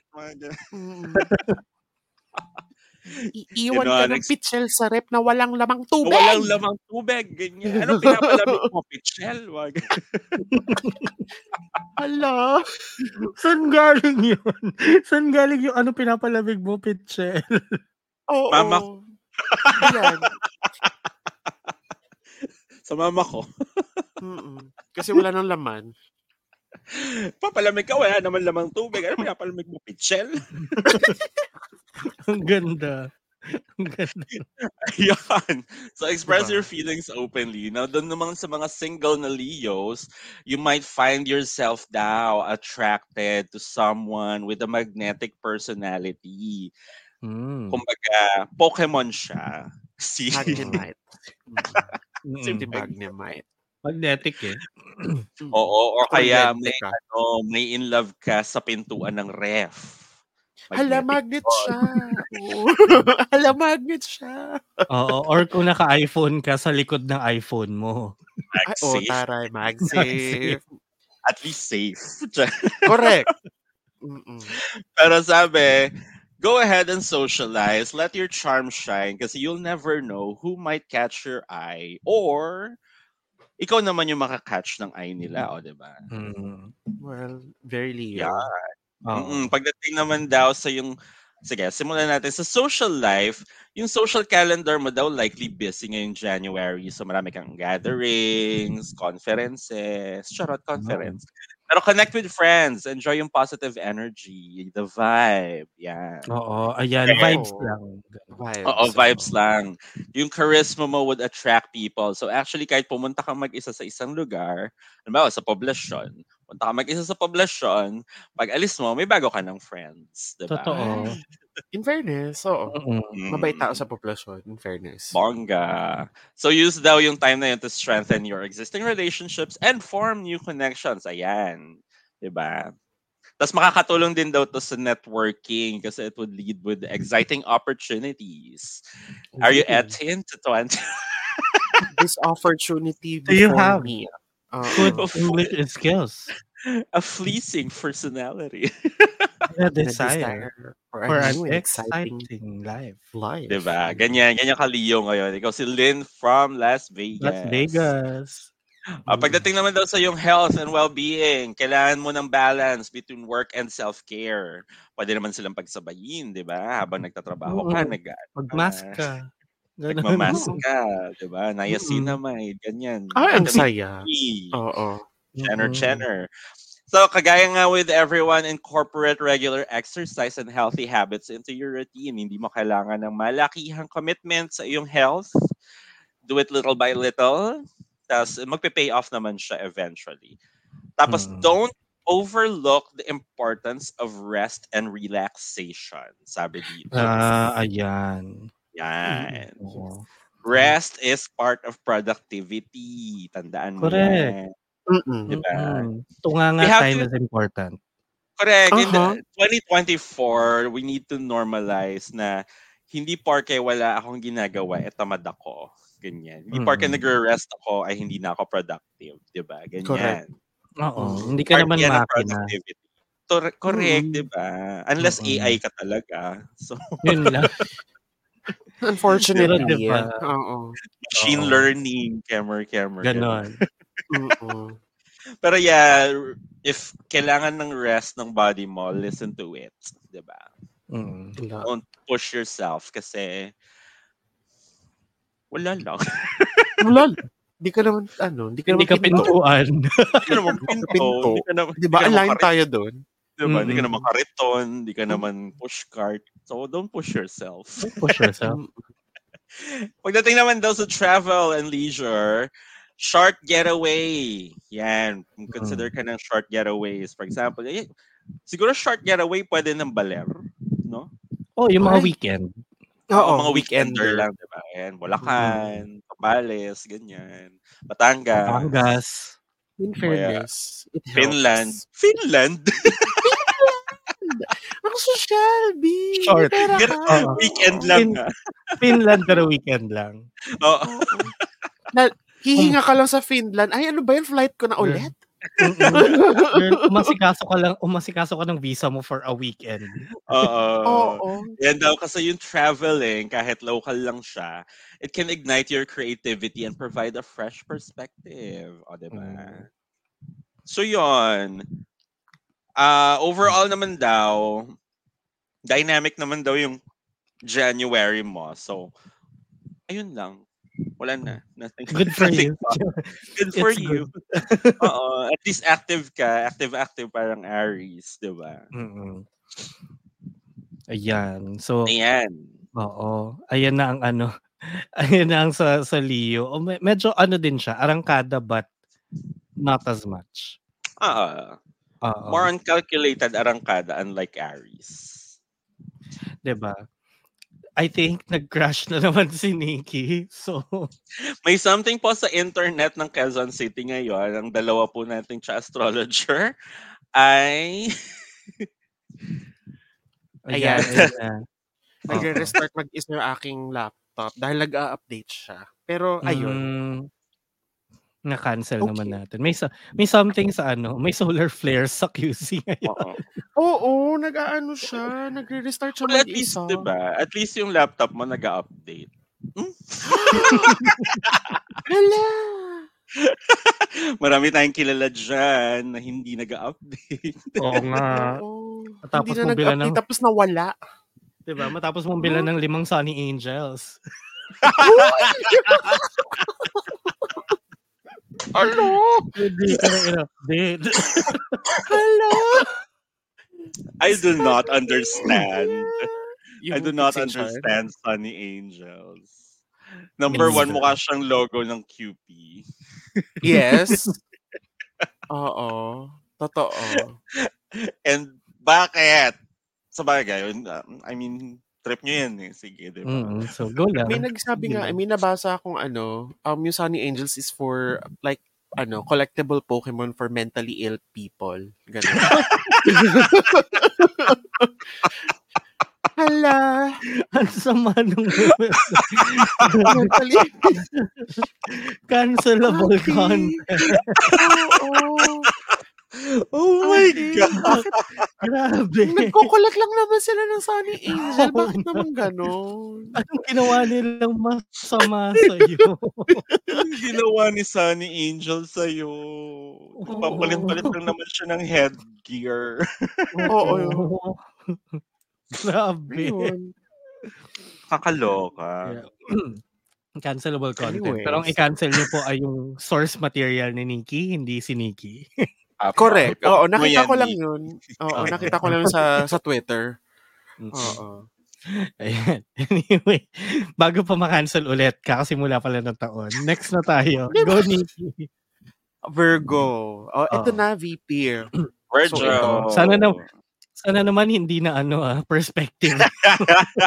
Iiwan You know, ka ng next- pitchel sa rep na walang lamang tubig. Walang lamang tubig, ganyan. Ano pinapalamig mo, pitchel? Wag. Hala. Saan galing yun? Saan galing yung ano pinapalamig mo, pitche? Oo. Mama Yan. Sa mama ko. Kasi wala nang laman. Papalamig ka, wala naman lamang tubig. Ano pinapalamig mo? Ang ganda. Ang ganda. Ayan. So, express Diba? your feelings openly. Now, doon naman sa mga single na Leos, you might find yourself now attracted to someone with a magnetic personality. Mm. Kumbaga, Pokemon siya. Si Magnemite. Mm. Si Mm. Magnemite. Magnetic eh. Oo, or kaya may, ka. ano, may in love ka sa pintuan ng ref. Hala, magnet siya. Hala, magnet siya. Oo. Or kung naka-iPhone ka sa likod ng iPhone mo. Ay, oh, safe. taray, magsafe. At least safe. Correct. Mm-mm. Pero sabi, go ahead and socialize. Let your charm shine kasi you'll never know who might catch your eye or ikaw naman yung makakatch ng eye nila, o, di ba? Mm. Well, very Leo. Yeah. Oo. Mm-mm. Pagdating naman daw sa yung Sige, simulan natin. Sa social life, yung social calendar mo daw likely busy ngayong January. So marami kang gatherings, conferences, charot conference. Pero connect with friends. Enjoy yung positive energy, the vibe. Yan. Oo. Ayan. Oo. Vibes lang. Vibes. Oo, vibes lang. Yung charisma mo would attract people. So actually, kahit pumunta ka mag-isa sa isang lugar, halimbawa sa poblasyon, punta ka mag-isa sa poblasyon, pag alis mo, may bago ka ng friends. Diba? Totoo. In fairness, oo. Mm. Mm. Mabait tao sa populasyon, in fairness. Bongga. So use daw yung time na yun to strengthen your existing relationships and form new connections. Ayan. 'Di ba? Tapos makakatulong din daw to sa networking kasi it would lead with exciting opportunities. Are you Ooh. attin to 20? This opportunity Do you before have me. Oo. Good Of- English skills. A fleecing personality. A Na desire for for an new and exciting exciting life. life. 'Di ba? Ganyan, ganyan ka Leo ngayon. Ikaw si Lynn from Las Vegas. Las Vegas. Ah, pagdating naman daw sa yung health and well-being, kailangan mo ng balance between work and self-care. Pwede naman silang pagsabayin, di ba? Habang nagtatrabaho ka, nag Mag-mask ka. Ganun. nagmamask ka, di ba? Niacinamide, ganyan. Ay, ang saya. Oo. Chenner, chenner. So, kagaya nga with everyone, incorporate regular exercise and healthy habits into your routine. Hindi mo kailangan ng malakihang commitment sa iyong health. Do it little by little. Tapos, magpe-pay off naman siya eventually. Tapos, Mm. don't overlook the importance of rest and relaxation. Sabi dito. Ah, ayan. Yan. Oo. Rest is part of productivity. Tandaan mo Correct. yan. Mm-mm. Diba? Mm. Tunga nga We have time to- is important. Correct. In Uh-huh. the 2024, we need to normalize na hindi porke wala akong ginagawa, eh tamad ako. Ganyan. Hindi porke Mm. nagre-rest ako, ay hindi na ako productive. Diba? Ganyan. Correct. Oo. Hindi ka Part naman makina. productivity. Tor- correct, Mm. diba? Unless Mm-mm. AI ka talaga. So, Yun lang. Unfortunately, Pero diba? yeah. Oo. machine Oo. learning, camera, camera. Ganon. Pero yeah, if kailangan ng rest ng body mo, listen to it. Diba? Mm. Don't push yourself kasi wala lang. Wala. Di ka naman, ano, di ka Hindi naman ka pinto. pintuan. Hindi ka naman Pinto. Hindi ka Di ba, hindi ka align tayo doon? Diba? Hindi ka Mm-mm. naman kariton, hindi ka naman push cart. So, don't push yourself. Push yourself. Pagdating naman daw sa travel and leisure, short getaway. Yan. Kung consider ka ng short getaways. For example, eh, siguro short getaway pwede ng baler. No? Oh, yung mga Ay. weekend. Oo, mga weekender lang, di ba? Ayan, Bulacan, Tapales, ganyan. Batangas, Batangas. In fairness. Finland. Finland? Ang social, B. Short. Oo. Weekend lang. Fin- ah. Finland pero weekend lang. Oo. Oo. Na, hihinga ka lang sa Finland. Ay, ano ba yun? Flight ko na ulit? Girl, umasikaso ka lang, umasikaso ka ng visa mo for a weekend. Oo. Oo. Yan daw kasi yung traveling, kahit local lang siya, it can ignite your creativity and provide a fresh perspective. O, diba? Mm. So, yon Ah, overall naman daw, dynamic naman daw yung January mo. So, ayun lang. Wala na. Nothing. Good for nothing you. Good for It's you. Oo. At least active ka. Active-active parang Aries, di ba? Mm-mm. Ayan. So, Ayan. oo. Ayan na ang ano. Ayan na ang sa, sa Leo. O, medyo ano din siya. Arangkada but not as much. Ah, Oo. more on calculated arangkada unlike Aries. 'di ba? I think nag-crash na naman si Nikki. So, May something po sa internet ng Quezon City ngayon. Ang dalawa po nating astrologer ay ayan, Ayan. ayan na. Oo. Nagre-restart mag-is yung aking laptop dahil nag-update siya. Pero ayun. Mm, na-cancel Okay. naman natin. May sa, may something sa ano, may solar flares sa QC ngayon. Oo. Oo, nag-aano siya. Nagre-restart siya Well, at least, mag-isa. diba? At least yung laptop mo nag-update. Hala! Marami tayong kilala dyan na hindi nag-update. Oo nga. Oo. Tapos Hindi na nag-update, ng- tapos nawala. 'Di ba? Matapos mong bilan ng limang Sunny Angels. Ano? Hindi ka na in-update. Hala! I do not understand. I do not understand Sunny Angels. Number one, mukha siyang logo ng QP. Yes. Oo. Totoo. And bakit? Sa bagay, yun, um, I mean, trip nyo yan eh. Sige, di ba? Mm, so, go lang. May nagsabi nga, may nabasa akong ano, um, yung Sunny Angels is for like ano, collectible Pokemon for mentally ill people. Ganun. Hala! Ang sama nung mentally cancelable content. Oo. Oh my Bakit? God! Bakit? Grabe. Nagko-collect lang naman sila ng Sunny Angel. Bakit naman ganon? Anong ginawa nilang masama sa'yo? Ginawa ni Sunny Angel sa'yo. Papalit-palit lang naman siya ng headgear. Oo. Grabe. Ayun. Kakaloka. Yeah. Cancelable content. Anyways. Pero ang i-cancel niyo po ay yung source material ni Nikki, hindi si Nikki. Apa. Correct. Oo, nakita ko lang yun. Oo, Okay. nakita ko lang sa sa Twitter. Mm. Oo. Ayan. Anyway, bago pa ma-cancel ulit, kakasimula pala ng taon. Next na tayo. Go, Nikki. Virgo. Oh, ito Oo. na VP. Virgo. So, ito. Sana na- Sana naman hindi na ano ah, perspective.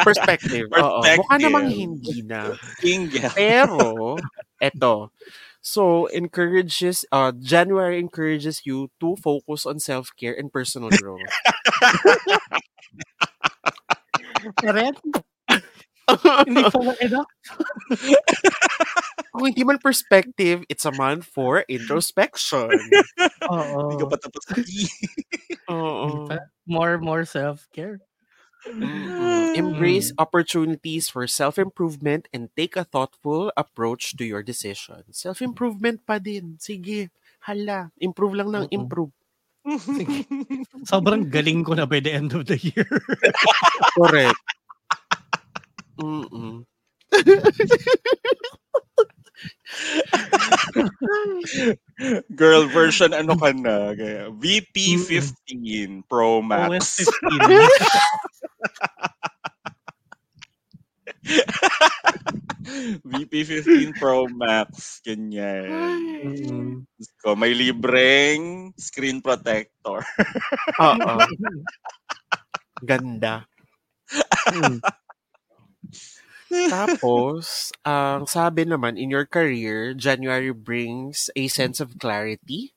Perspective. Oo. Mukha Perspective. namang hindi na. King. Pero, eto. So, encourages, uh, January encourages you to focus on self-care and personal growth. Correct? hindi pa na enough. Kung hindi man perspective, it's a month for introspection. Oo. Hindi ka pa tapos. Oo. More, more self-care. Mm-mm. Embrace opportunities for self-improvement and take a thoughtful approach to your decisions. Self-improvement pa din. Sige. Hala. Improve lang ng improve. Sige. Sobrang galing ko na by the end of the year. Correct. Mm-mm. Girl version, ano ka na? Kaya, VP15 Pro OS Max. 15. VP15 Pro Max. Ganyan. Mm. Ko, may libreng screen protector. Oo. Ganda. Mm. Tapos, ang sabi naman, in your career, January brings a sense of clarity.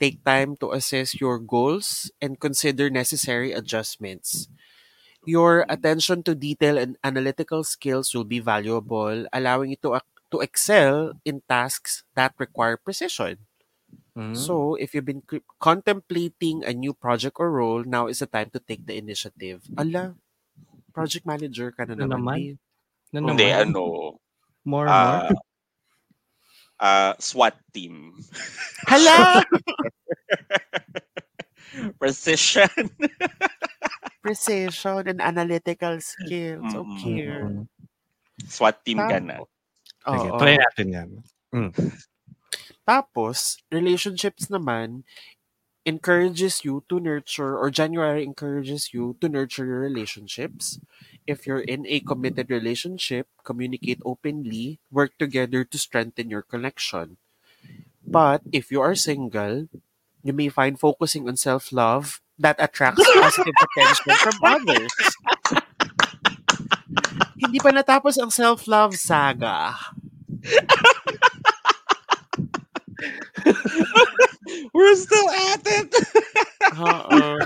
Take time to assess your goals and consider necessary adjustments. Your attention to detail and analytical skills will be valuable, allowing you to, to excel in tasks that require precision. Mhm. So, if you've been c- contemplating a new project or role, now is the time to take the initiative. Ala, project manager ka na naman. naman? Babe. Na Hindi, ano, More, more? ah, ah, SWAT team. Hala! Precision. Precision and analytical skills. Okay. Mm. SWAT team ka na. Sige, Oo. try natin yan. Tapos, relationships naman encourages you to nurture or January encourages you to nurture your relationships. If you're in a committed relationship, communicate openly, work together to strengthen your connection. But if you are single, you may find focusing on self-love that attracts positive attention from others. Hindi pa natapos ang self-love saga. We're still at it. Oo.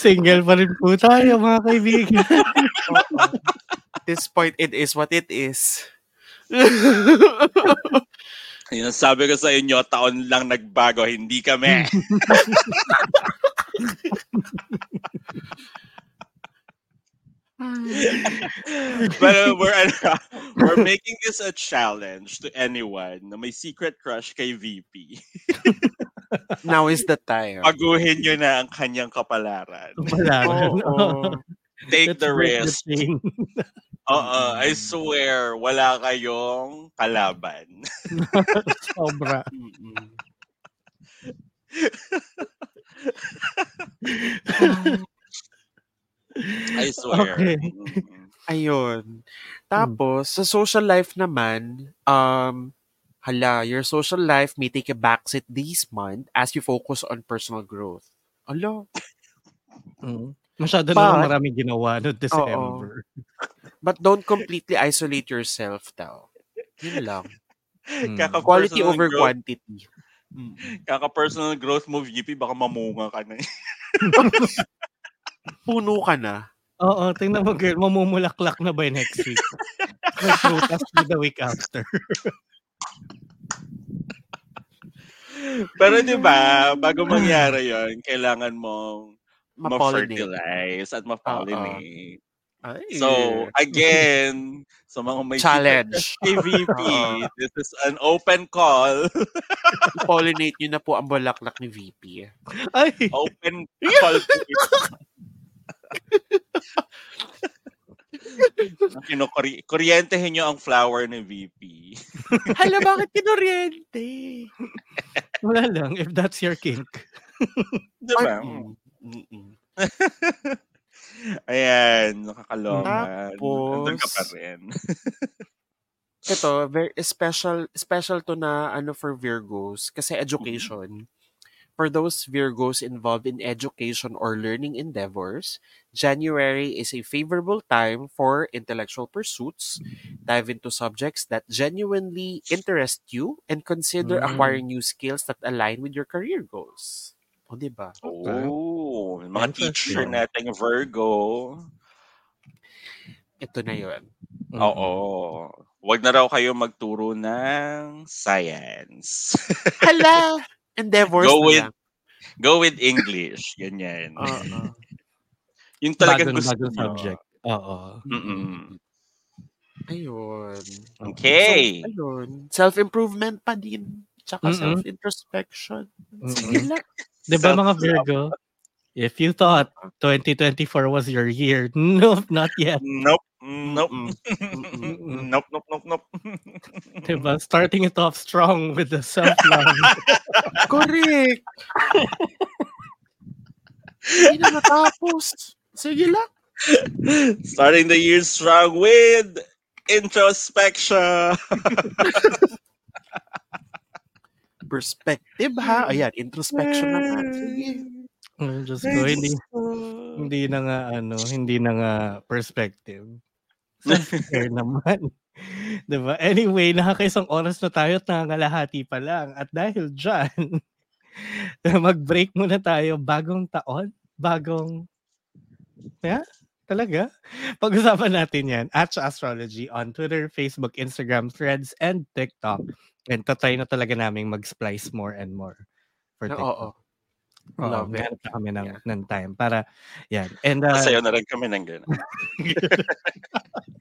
Single pa rin po tayo, mga kaibigan. This point, it is what it is. Yun, sabi ko sa inyo, taon lang nagbago, hindi kami. Pero we're, ano, we're making this a challenge to anyone na may secret crush kay VP. Now is the time. Paguhin nyo na ang kanyang kapalaran. Wala. Oo. Take Let's the risk. Oo, I swear, wala kayong kalaban. Sobra. I swear. Okay. Mm. Ayun. Tapos, sa social life naman, um, hala, your social life may take a backseat this month as you focus on personal growth. Alo, Mm. Masyado But- na lang maraming ginawa no December. but don't completely isolate yourself daw. Yun lang. Mm. Kaka- Quality Personal over growth. quantity. Mm. Kaka-personal growth move, VP, baka mamunga ka na. Puno ka na. Oo, tingnan mo girl, mamumulaklak na by next week. May protest by the week after. Pero di ba, bago mangyari yon kailangan mong Ma-pollinate. ma-fertilize at ma-pollinate. Ay. So, again, sa mga may Challenge. secret kay VP, Oo. this is an open call. pollinate nyo na po ang bulaklak ni VP. Ay, Open call to Kinukuri- kuryentehin nyo ang flower ni VP. Hala, bakit kinuryente? Wala lang. If that's your kink. Di ba? Mm, mm-mm. Ayan, nakakaloka. Tapos- Andun ka pa rin. Ito, very special special to na ano for Virgos kasi education. For those Virgos involved in education or learning endeavors, January is a favorable time for intellectual pursuits. Dive into subjects that genuinely interest you and consider Mm. acquiring new skills that align with your career goals. O, di ba? Oh, mga teacher Interesting. nating Virgo. Ito na yun. Oo. Huwag na raw kayo magturo ng science. Hala! Endeavors Go with lang. Go with English. Ganyan. Oo. Yung talagang Bagong, gusto bagong subject. Oo. Mm-mm. Ayun. Okay. So, ayun. Self-improvement pa din. Tsaka Mm-mm. self-introspection. Sige lang. Di ba mga Virgo? If you thought 2024 was your year, nope, not yet. Nope. Mm, nope. Mm-mm. Mm-mm. nope, nope, nope, nope. Diba? Starting it off strong with the self-love. Correct. Hindi na natapos. Sige lang. Starting the year strong with introspection. Perspective ha. Ayan, introspection naman. Sige. Oh, Diyos ko, hindi, hindi na nga, ano, hindi na nga perspective. Self-care naman. Diba? Anyway, nakakaisang oras na tayo at nangangalahati pa lang. At dahil dyan, mag-break muna tayo. Bagong taon, bagong, yeah? Talaga? Pag-usapan natin yan at sa Astrology on Twitter, Facebook, Instagram, Threads, and TikTok. And tatry na talaga namin mag-splice more and more for Na, TikTok. oo. Oo, Love it. kami ng, Yeah. ng time para, yan. And, uh, Masaya na rin kami ng gano'n.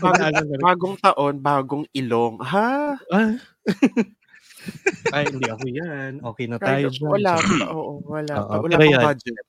Bagong, bagong taon, bagong ilong. Ha? Ah. Ay, hindi ako yan. Okay na tayo dyan. wala pa. Oo, wala pa. Wala yan. budget.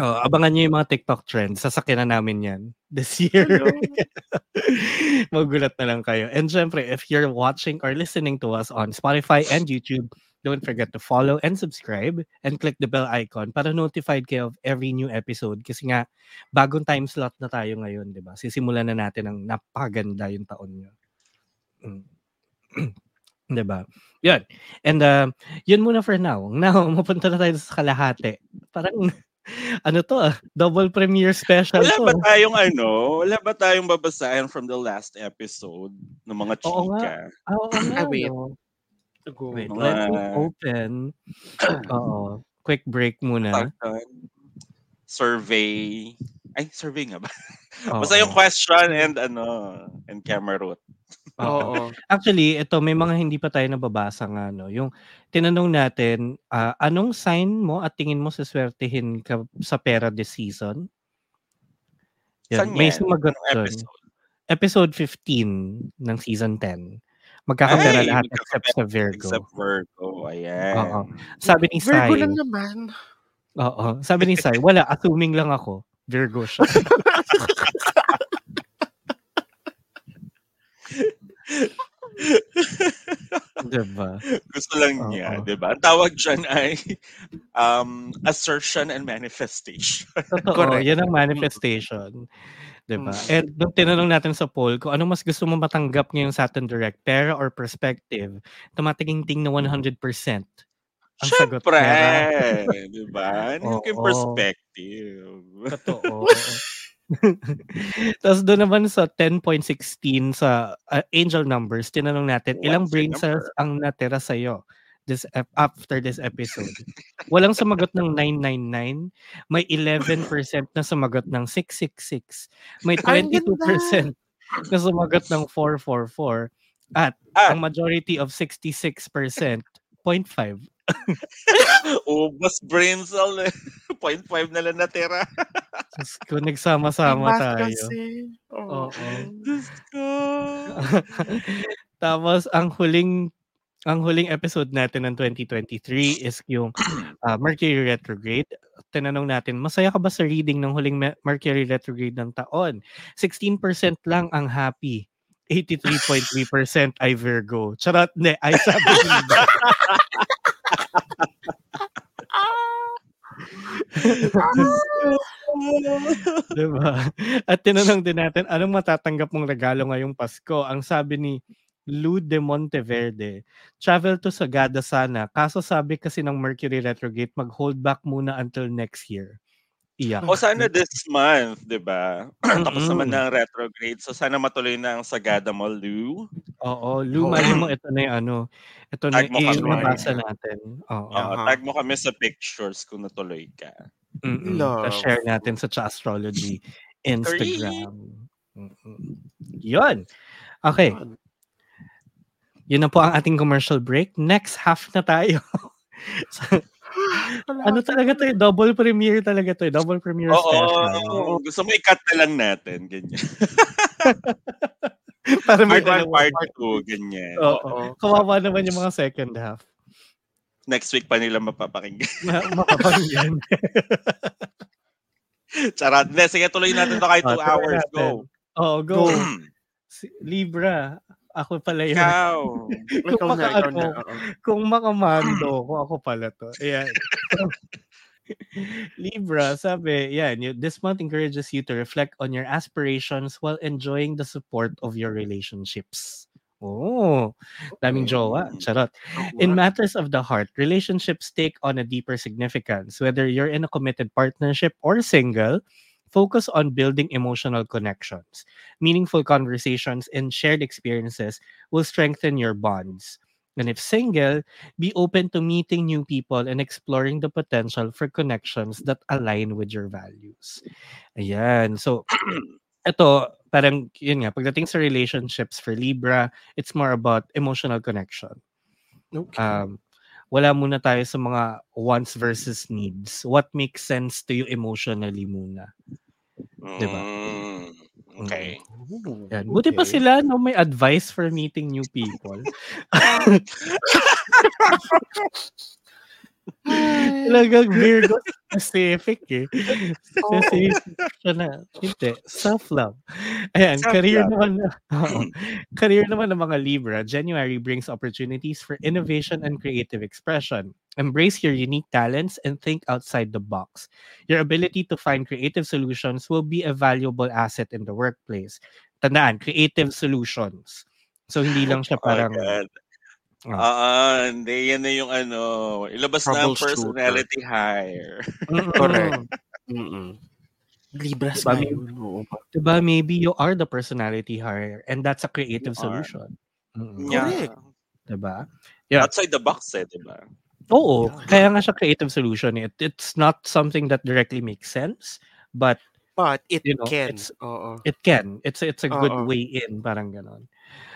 Oh, abangan niyo yung mga TikTok trends. Sasakyan na namin yan this year. Magulat na lang kayo. And syempre, if you're watching or listening to us on Spotify and YouTube, don't forget to follow and subscribe and click the bell icon para notified kayo of every new episode. Kasi nga, bagong time slot na tayo ngayon, di ba? Sisimulan na natin ang napakaganda yung taon nyo. Mm. di ba? Yun. And uh, yun muna for now. Now, mapunta na tayo sa kalahati. Parang, ano to ah, double premiere special Wala to. ba tayong ano? Wala ba tayong babasahin from the last episode ng mga Oo nga. chika? Ah, Oo nga, Ah, wait. no? Go. Wait, Mga- let me open. Oo. Quick break muna. Survey. Ay, survey nga ba? Oo. Basta yung question and ano, and camera root. Oo. Actually, ito may mga hindi pa tayo nababasa nga no. Yung tinanong natin, ah, anong sign mo at tingin mo sa swertihin ka sa pera this season? Yan, Saan may sumagot episode? Episode 15 ng season 10. Magkakapera Ay, lahat magkakapera except sa Virgo. Except Virgo. Ayan. Oo. Sabi ni Virgo Sai, lang naman. oo, sabi ni Sai, wala, assuming lang ako, Virgo siya. diba? Gusto lang niya, di ba? Ang tawag dyan ay um, assertion and manifestation. Totoo, Correct. yan ang manifestation. Diba? Mm. And nung tinanong natin sa poll, kung ano mas gusto mo matanggap ngayong Saturn Direct, pera or perspective, tumatingting na 100%. Ang sagot, Siyempre, pera. di ba? Ano yung perspective? Totoo. Tapos doon naman sa 10.16 sa uh, angel numbers, tinanong natin, ilang What's your brain cells ang natira sa'yo this ep- after this episode? Walang sumagot ng 999, may 11% na sumagot ng 666, may Ang 22% na sumagot ng 444, at Ah. ang majority of 66%, 0.5. Ubas brain cell. eh. 0.5 na lang natira. Tapos kung nagsama-sama tayo. kasi. Oo. Oo. Diyos ko. Tapos ang huling ang huling episode natin ng 2023 is yung ah, Mercury retrograde. Tinanong natin, masaya ka ba sa reading ng huling Me- Mercury retrograde ng taon? 16% lang ang happy. 83.3% ay Virgo. Charot, ne, ay sabi nila. diba? At tinanong din natin, anong matatanggap mong regalo ngayong Pasko? Ang sabi ni Lou de Monteverde, travel to Sagada sana. Kaso sabi kasi ng Mercury retrograde, mag-hold back muna until next year. Iyak. O sana this month, di ba? Tapos naman Mm-mm. ng retrograde. So sana matuloy na ang Sagada Mall, Lou. Oo, Lou, mali mo, ito na yung ano. Ito na Tag mo yung nabasa natin. Oo. Aha. tag mo kami sa pictures kung natuloy ka. Mm-mm. Love. share natin sa Astrology Instagram. Mm-mm. Yun. Okay. Yun na po ang ating commercial break. Next half na tayo. So, ano talaga to? eh, Double premiere talaga to. eh, Double premiere Oo, special. gusto mo i-cut na lang natin, ganyan. Para may Part 1, dalawa. part 2, ganyan. Oo. Oo. Kawawa naman yung mga second half. Next week pa nila mapapakinggan. Ma- Makapangyan. Charot. Hindi, sige, tuloy natin to kahit 2 Ah, tuloy hours. natin. Go. Oo, go. Libra. Ako pala yun. Ikaw. Ikaw na, ikaw makaano, na. kung makamando ko, ako pala to. Ayan. Libra, sabi, yan, you, this month encourages you to reflect on your aspirations while enjoying the support of your relationships. Oh, daming jowa. Mm. Charot. In matters of the heart, relationships take on a deeper significance. Whether you're in a committed partnership or single, focus on building emotional connections. Meaningful conversations and shared experiences will strengthen your bonds. And if single, be open to meeting new people and exploring the potential for connections that align with your values. Ayan. So, ito, parang, yun nga, pagdating sa relationships for Libra, it's more about emotional connection. Okay. Um, wala muna tayo sa mga wants versus needs. What makes sense to you emotionally muna? Diba? Mm, okay. Ooh, Yan. Buti pa okay. sila, no, may advice for meeting new people. Talagang Virgo specific eh. Specific siya na. Hindi. Self-love. Ayan, career Self-love. naman. na- Oo. career naman ng mga Libra, January brings opportunities for innovation and creative expression. Embrace your unique talents and think outside the box. Your ability to find creative solutions will be a valuable asset in the workplace. Tandaan, creative solutions. So, hindi lang siya Oh parang... God. Ah. Ah, hindi. Yan na yung ano. Ilabas na ang personality higher. Correct. Mm-mm. Libras Diba, ba may- yun? Oo. Diba, maybe you are the personality hire and that's a creative You solution. Mm-mm. Yeah. Correct. Diba? Yeah. Outside the box eh, di ba? Oo, Yeah. kaya nga siya creative solution. It, it's not something that directly makes sense, but But it You know, can. it's- Oo. it can. It's it's a good Oo. way in, parang ganon.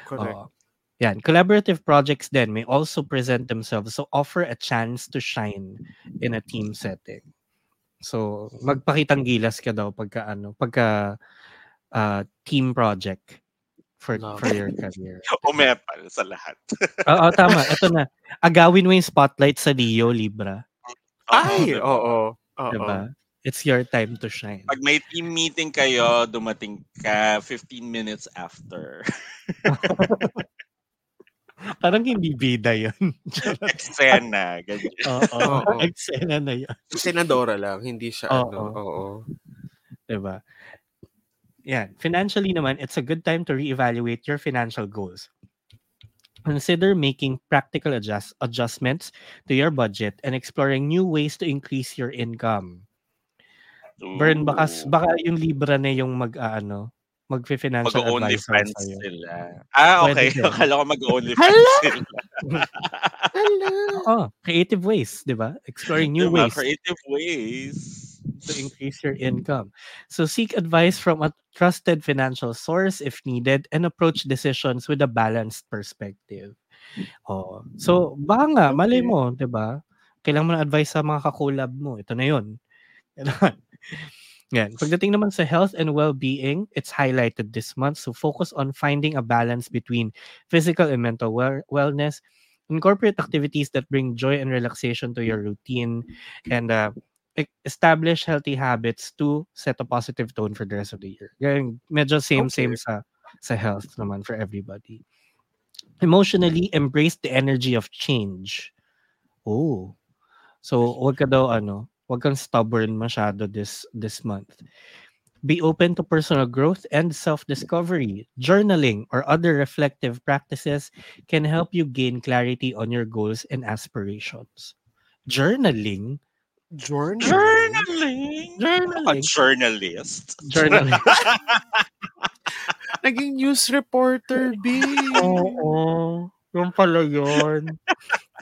Correct. Oo. Yan. Collaborative projects then may also present themselves so offer a chance to shine in a team setting. So, magpakitang gilas ka daw pagka ano, pagka uh, team project for Love for your career. Umepal sa lahat. Oo, tama. Ito na. Agawin mo yung spotlight sa Leo, Libra. Ay, oo. Oo. Diba? It's your time to shine. Pag may team meeting kayo, dumating ka 15 minutes after. Parang hindi bida yun. Eksena, ganyan. Oo. Oo. Eksena na yun. Senadora lang, hindi siya Oo. ano. Oo. Diba? Yan. Financially naman, it's a good time to reevaluate your financial goals. Consider making practical adjust adjustments to your budget and exploring new ways to increase your income. Burn, baka, Ooh. baka yung Libra na yung mag, ano, mag-financial Mag-only advisor friends sa'yo. sila. Ah, okay. Akala ko mag-only friends sila. Hala. Oo, creative ways, di ba? Exploring new Diba? ways. Creative ways. to increase your income. So seek advice from a trusted financial source if needed and approach decisions with a balanced perspective. Oh. So baka nga, malay mo, 'di ba? Kailangan mo ng advice sa mga kakulab mo. Ito na 'yon. Yan. Pagdating naman sa health and well-being, it's highlighted this month. So focus on finding a balance between physical and mental well- wellness. Incorporate activities that bring joy and relaxation to your routine and uh, establish healthy habits to set a positive tone for the rest of the year. Ganyan, medyo same same Okay. sa sa health naman for everybody. Emotionally embrace the energy of change. Oh. So wag ka daw ano, wag kang stubborn masyado this this month. Be open to personal growth and self-discovery. Journaling or other reflective practices can help you gain clarity on your goals and aspirations. Journaling Journal. Journaling. A Journaling. journalist. Journaling. Naging news reporter, B. Oo. Yung pala yun.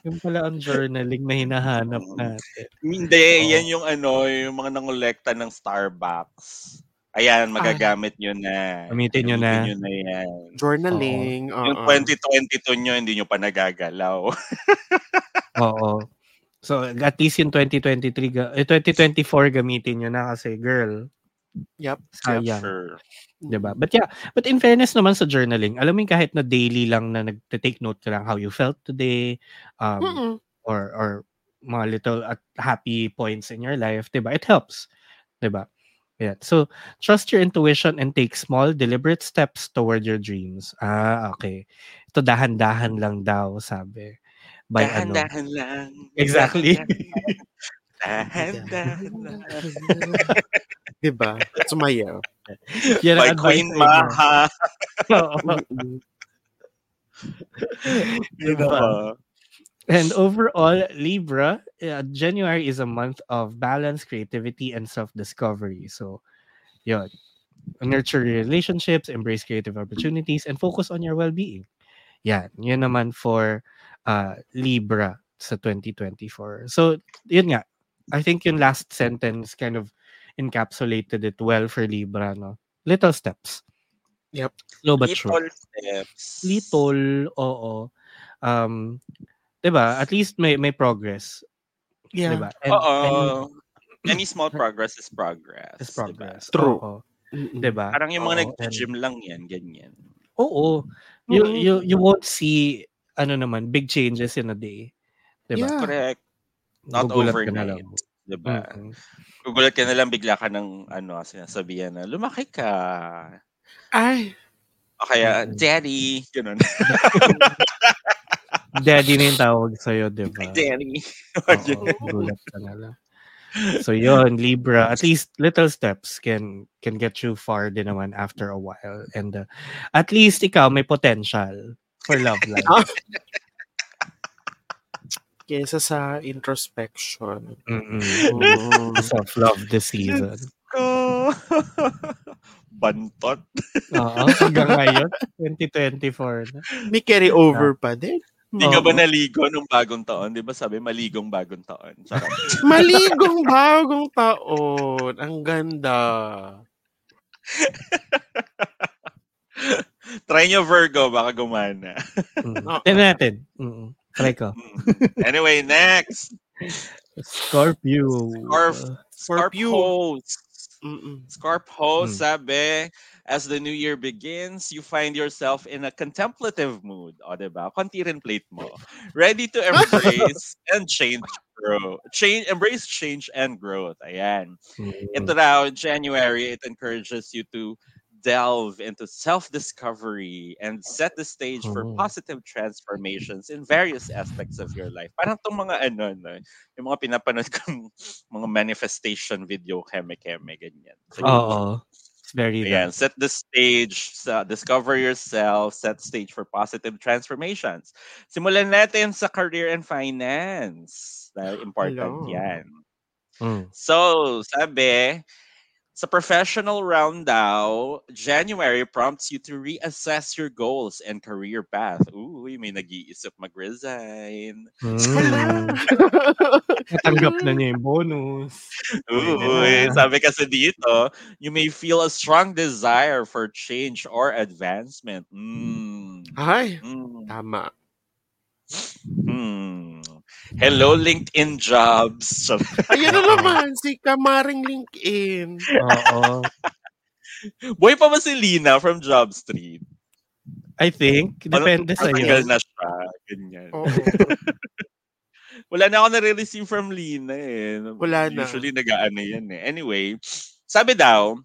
Yung pala ang journaling na hinahanap natin. Hindi, Oo. yan yung ano, yung mga nangolekta ng Starbucks. Ayan, magagamit nyo na. Gamitin nyo na. Gamitin nyo na yan. Journaling. Yung oo. 2022 nyo, hindi nyo pa nagagalaw. Oo. So, at least yung 2023, ga- eh, 2024 gamitin nyo na kasi, girl, Yep. sayang. Sure. 'di ba? But yeah, but in fairness naman sa journaling, alam mo yung kahit na daily lang na nagte-take note ka lang how you felt today, um, Mm-mm. or or mga little at happy points in your life, 'di ba? It helps, 'di ba? Yeah. So, trust your intuition and take small deliberate steps toward your dreams. Ah, okay. Ito dahan-dahan lang daw, sabi. By ano? Dahan-dahan lang. Exactly. Dahan-dahan lang. Diba? Sumayaw. Yan By Queen. Maha. Diba? And overall, Libra, uh, January is a month of balance, creativity, and self-discovery. So, yun. Nurture your relationships, embrace creative opportunities, and focus on your well-being. Yan. Yun naman for uh, Libra sa 2024. So, yun nga. I think yung last sentence kind of encapsulated it well for Libra, no? Little steps. Yep. Slow but sure. Little steps. Little, oo. Um, 'di ba? At least may may progress, 'di Yeah. ba? And, Oo. and Any small progress is progress. is diba? progress. True. Oo. Mm-mm. 'Di ba? Parang yung mga Oo, nag-gym lang yan, ganyan. Oo. You you you won't see ano naman big changes in a day. 'Di ba? Yeah. Correct. Not Gugulat ka overnight. na lang. Diba? Mm-mm. Gugulat ka na lang bigla ka ng ano, sinasabihan na, lumaki ka. Ay, O kaya, Mm. daddy. Ganun. Daddy na yung tawag sa'yo, 'di ba? daddy. Oo, gulat ka na lang. So yun, Libra, at least little steps can can get you far din naman after a while. And uh, at least ikaw may potential for love life. kesa sa introspection. Mm-mm. Mm. Self-love this season. Ko. Bantot. Oo, hanggang ngayon, 2024 na. May carry over pa din. Hindi ka ba naligo nung bagong taon? Di ba sabi, maligong bagong taon? Sarap. Maligong bagong taon. Ang ganda. Try nyo Virgo, baka gumana. Mm. Tignan natin. Mm. Try ko. Mm. anyway, next. Scorpio. Scorp- Scorpio. Scorpios. Mm-mm. Scorpio, Hmm. sabi, as the new year begins, you find yourself in a contemplative mood. O, diba? Konti rin plate mo. Ready to embrace and change growth. Change, embrace change and growth. Ayan. Mm. Ito now, January, it encourages you to delve into self-discovery and set the stage for Oh. positive transformations in various aspects of your life. Parang tong mga ano, no, yung mga pinapanood kong mga manifestation video, keme-keme, ganyan. So, Oo. It's very Ayan, set the stage, sa discover yourself, set stage for positive transformations. Simulan natin sa career and finance. Dahil important Hello. yan. Mm. So, sabi, sa professional round daw, January prompts you to reassess your goals and career path. Ooh, may nag-iisip mag-resign. Mm. Natanggap na niya yung bonus. Ooh, eh, sabi kasi dito, you may feel a strong desire for change or advancement. Mm. Ay, Mm. tama. Mm. Hello, LinkedIn jobs. Ayan na naman, si Kamaring LinkedIn. Oo. Boy pa ba si Lina from Job Street? I think. Depende sa iyo. na siya. Ganyan. Oo. Wala na ako nare-receive from Lina eh. Wala na. Usually nag-aano yan eh. Anyway, sabi daw,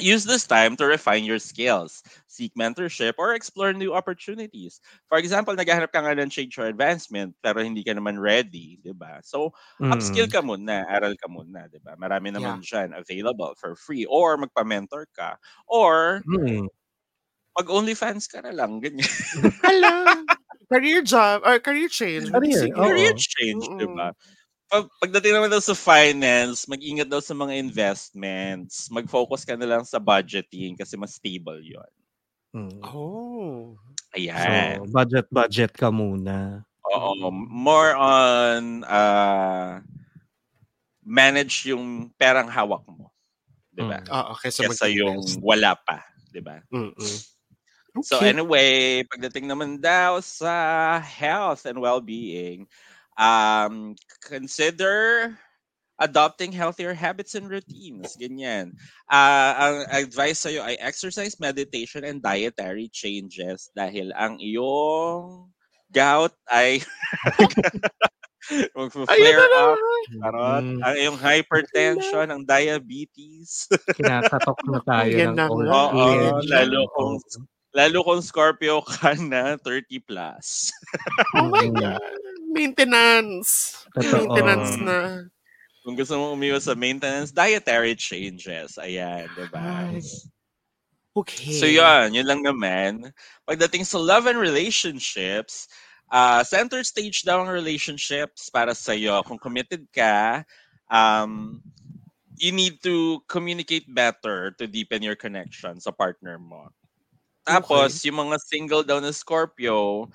use this time to refine your skills, seek mentorship, or explore new opportunities. For example, naghahanap ka nga ng change or advancement pero hindi ka naman ready, di ba? So, upskill ka muna, aral ka muna, di ba? Marami naman dyan available for free or magpa-mentor ka or Mm. mag-OnlyFans ka na lang, ganyan. Hala. career job, or career change. Career, Sige. Career change, di ba? Pag, pagdating naman daw sa finance, mag-ingat daw sa mga investments. Mag-focus ka na lang sa budgeting kasi mas stable yon. Mm. Oh. Ayan. So, budget budget ka muna. Oo. More on uh, manage yung perang hawak mo. Di ba? Mm. Oo, kesa, Kesa yung wala pa. Di ba? Mm-mm. So Okay. anyway, pagdating naman daw sa health and well-being, um, consider adopting healthier habits and routines. Ganyan. Ah, ang advice sa'yo ay exercise, meditation, and dietary changes dahil ang iyong gout ay mag-flare up. Charot. Mm. Ang iyong hypertension, ang diabetes. Kinakatok na tayo ng. Oo, age. lalo Oo. kung lalo kung Scorpio ka na 30 plus. Oh my Mm. God. Maintenance. Totoo. Maintenance na. Kung gusto mong umiwas sa maintenance, dietary changes. Ayan, di ba? Ay. Okay. So yun, yun lang naman. Pagdating sa love and relationships, uh, center stage daw ang relationships para sa'yo. Kung committed ka, um, you need to communicate better to deepen your connection sa partner mo. Tapos, yung mga single daw na Scorpio,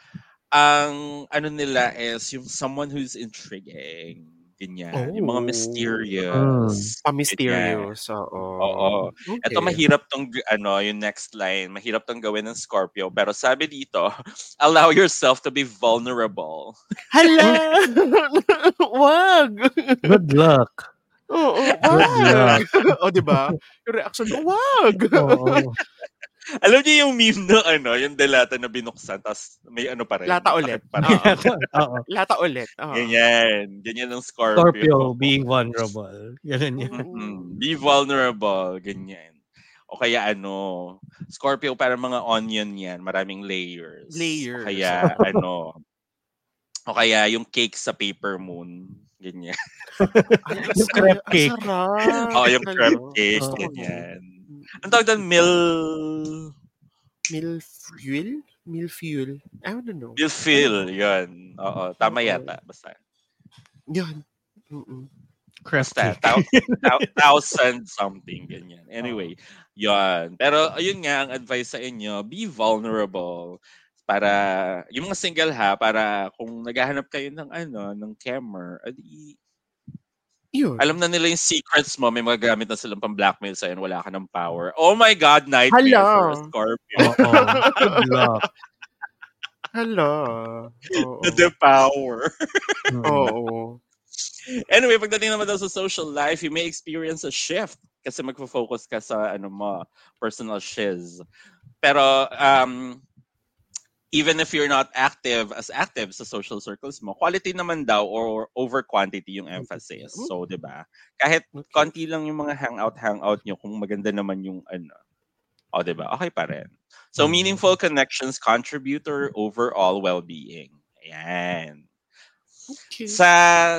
ang ano nila is yung someone who's intriguing. Ganyan. Yung mga Oh. mysterious. Pa-mysterious. Oo. Oo. Okay. Ito mahirap tong ano, yung next line, mahirap tong gawin ng Scorpio, pero sabi dito, allow yourself to be vulnerable. Hala! Wag! Good luck. Oo, Good luck. wag! o, di ba? Yung reaction, wag! Oo. Alam niyo yung meme na ano, yung delata na binuksan, tapos may ano pa rin. Lata ulit. rin. Oo. Lata ulit. Oo. Ganyan. Ganyan ng Scorpio. Scorpio being vulnerable. Ganun yun. Mm, Be vulnerable. Ganyan. O kaya ano, Scorpio parang mga onion yan. Maraming layers. Layers. O kaya ano, o kaya yung cake sa paper moon. Ganyan. Ay, ang Yung crepe Ang cake. sarap. O yung crab cake. Oo. Ganyan. Ang tawag doon, mil... Milfuel? Milfuel? I don't know. Milfil. Yun. Oo. Tama yata. Basta. Yan. Mm-mm. Basta. Thou- thou- thousand something. Ganyan. Anyway. Yun. Pero ayun nga, ang advice sa inyo, be vulnerable para yung mga single ha para kung naghahanap kayo ng ano ng camera adi Yun. alam na nila yung secrets mo may mga gamit na silang pang blackmail sa wala ka ng power oh my god nightmare Hala. for a Scorpio Oo. Hala. Oo. the power Mm. Oo. anyway pagdating naman daw sa social life you may experience a shift kasi magfo-focus ka sa ano mo personal shiz pero um even if you're not active as active sa social circles mo, quality naman daw or over quantity yung emphasis. So, 'di ba? Kahit konti lang yung mga hangout hangout nyo kung maganda naman yung ano. O, 'di ba? Okay pa rin. So, Mm. meaningful connections contribute to overall well-being. Ayan. Okay. Sa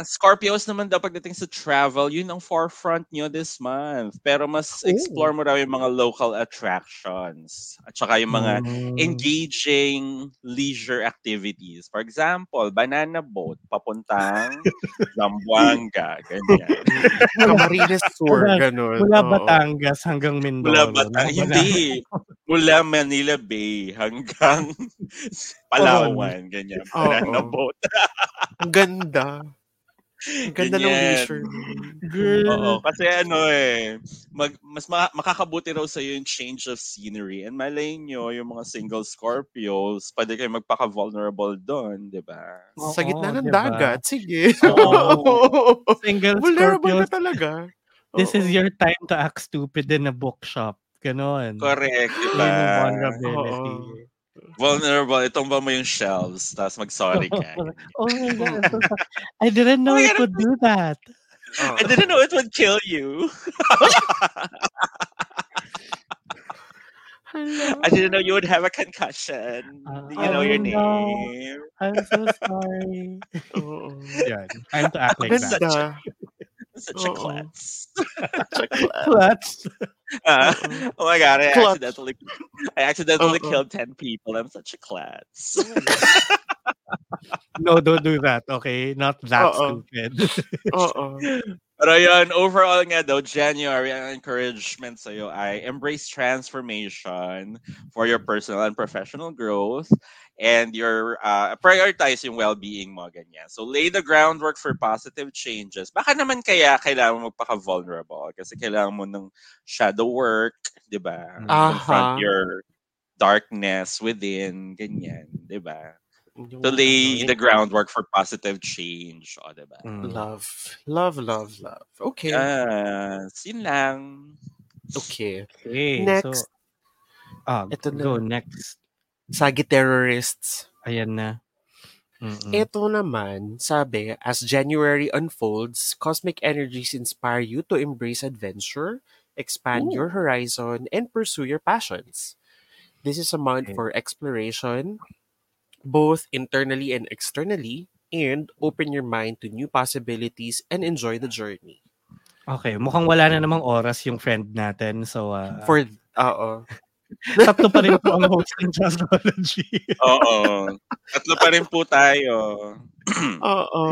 Scorpios naman daw pagdating sa travel, yun ang forefront nyo this month. Pero mas Oh. explore mo raw yung mga local attractions. At saka yung mga Mm. engaging leisure activities. For example, banana boat papuntang Zamboanga, ganyan. Camarines Mula- ganun. Mula. Batangas hanggang Mula Mindoro. Bata, no? hindi. Mula Manila Bay hanggang Palawan, ganyan. Oo. Banana boat. Ang ganda. Ang ganda ng Ganyan. leisure. Girl. Oo, kasi ano eh, mag, mas ma- makakabuti raw sa yung change of scenery. And malay nyo, yung mga single Scorpios, pwede kayo magpaka-vulnerable doon, di ba? Sa gitna ng diba? dagat. Sige. Oo. Single Vulnerable Scorpios, na talaga. this is Oo. your time to act stupid in a bookshop. Ganon. Correct, di Yun ba? yung vulnerability. Oo. Vulnerable, itumba mo yung shelves, tapos mag-sorry ka. Oh my God. I'm so. I didn't know Oh my it God, would do that. Oo. I oh. didn't know it would kill you. Hala. I didn't know you would have a concussion. Do you know your oh, no. name? I'm so sorry. Oo. Oh. Yan. Time to act like that. Ganda. Such a Oo. klutz. Clutch. Ah, oh my god, I Klutz. accidentally I accidentally Oo. killed 10 people. I'm such a klutz. No, don't do that, okay? Not that Oo. stupid. Oo. Pero yun, overall nga daw, January, ang encouragement sa'yo ay embrace transformation for your personal and professional growth and your uh, prioritize yung well-being mo, ganyan. So, lay the groundwork for positive changes. Baka naman kaya kailangan mo magpaka-vulnerable kasi kailangan mo ng shadow work, di ba? Aha. Confront your darkness within, ganyan, di ba? Yung To lay ano, the groundwork for positive change, o, di ba? Mm. Love. Love, love, love. Okay. Yes, yun lang. Okay. Okay, Next. so... Ah, Ito na. go next. Sagittarists. Ayan na. Mm-mm. Ito naman, sabi, as January unfolds, cosmic energies inspire you to embrace adventure, expand Ooh. your horizon, and pursue your passions. This is a month Okay. for exploration, both internally and externally, and open your mind to new possibilities and enjoy the journey. Okay, mukhang wala na namang oras yung friend natin. So, uh, For, oo. tatlo pa rin po ang host ng Jazzology. Oo. Tatlo pa rin po tayo. Oo.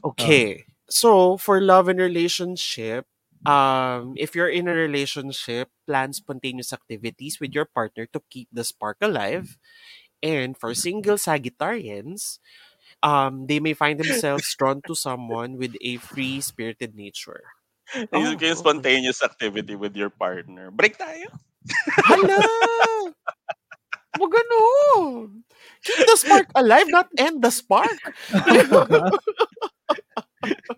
Okay. So, for love and relationship, um, if you're in a relationship, plan spontaneous activities with your partner to keep the spark alive. And for single Sagittarians, um, they may find themselves drawn to someone with a free-spirited nature. Yung Oh, yung spontaneous activity with your partner. Break tayo. Hala! Wag ganun! Keep the spark alive, not end the spark.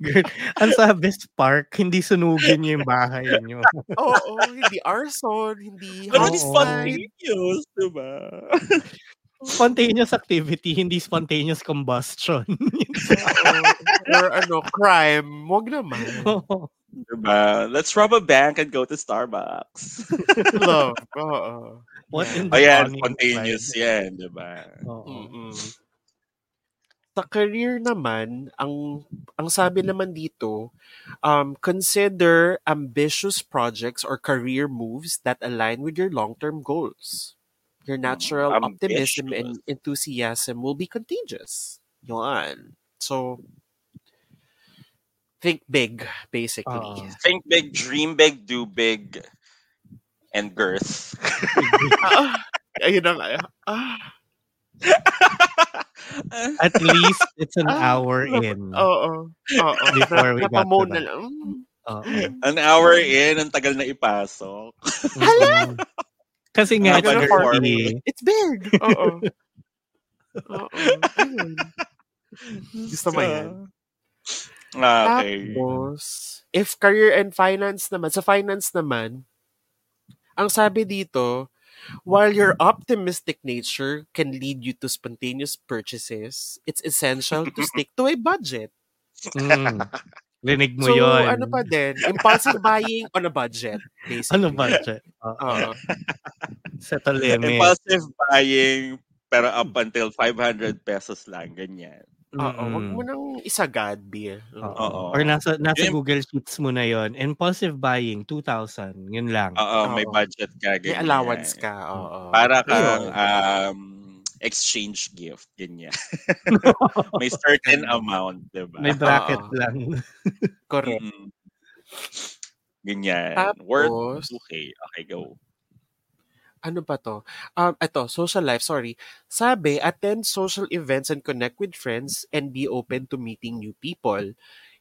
Girl, ang sabi, spark, hindi sunugin niyo yung bahay niyo. Oo, hindi arson, hindi Pero homicide. spontaneous, diba? Spontaneous activity, hindi spontaneous combustion. Oo. Or ano, crime. Wag naman. Diba? Let's rob a bank and go to Starbucks. Love. Oo. What in the Ayan, spontaneous slide? yan, diba? Oo. Mm-mm. Sa career naman, ang ang sabi naman dito, um, consider ambitious projects or career moves that align with your long-term goals. Your natural optimism and enthusiasm will be contagious. Yan. So, think big, basically. Oo. Think big, dream big, do big, and girth. Ah, ayun na nga. Ah, At least it's an Ah, hour in. Oo. Oo. Before we got to that. lang. Oo. An hour in, ang tagal na ipasok. Mm-mm. Kasi nga, Tagal it's early. It's big. Oo. Oo. Gusto mo yan? Ah, Okay. Tapos, if career and finance naman, sa finance naman, ang sabi dito, while your optimistic nature can lead you to spontaneous purchases, it's essential to stick to a budget. Mm. Rinig mo so, yun. ano pa din, impulsive buying on a budget, basically. Ano budget? Oo. Oo. Set a limit. Impulsive buying, pero up until 500 pesos lang, ganyan. Oo, wag mo nang isagad, beer. Oo. Or nasa nasa Yung- Google Sheets mo na yon. Impulsive buying, 2,000. Yun lang. Oo, may budget ka, May ganyan. allowance ka. Oo. Para kang um, exchange gift, ganyan. may certain amount, diba? May bracket Oo. lang. Correct. Mm. Ganyan. Tapos, Worth 2K. Okay, go. Ano ba to? Um, ito, social life, sorry. Sabi, attend social events and connect with friends and be open to meeting new people.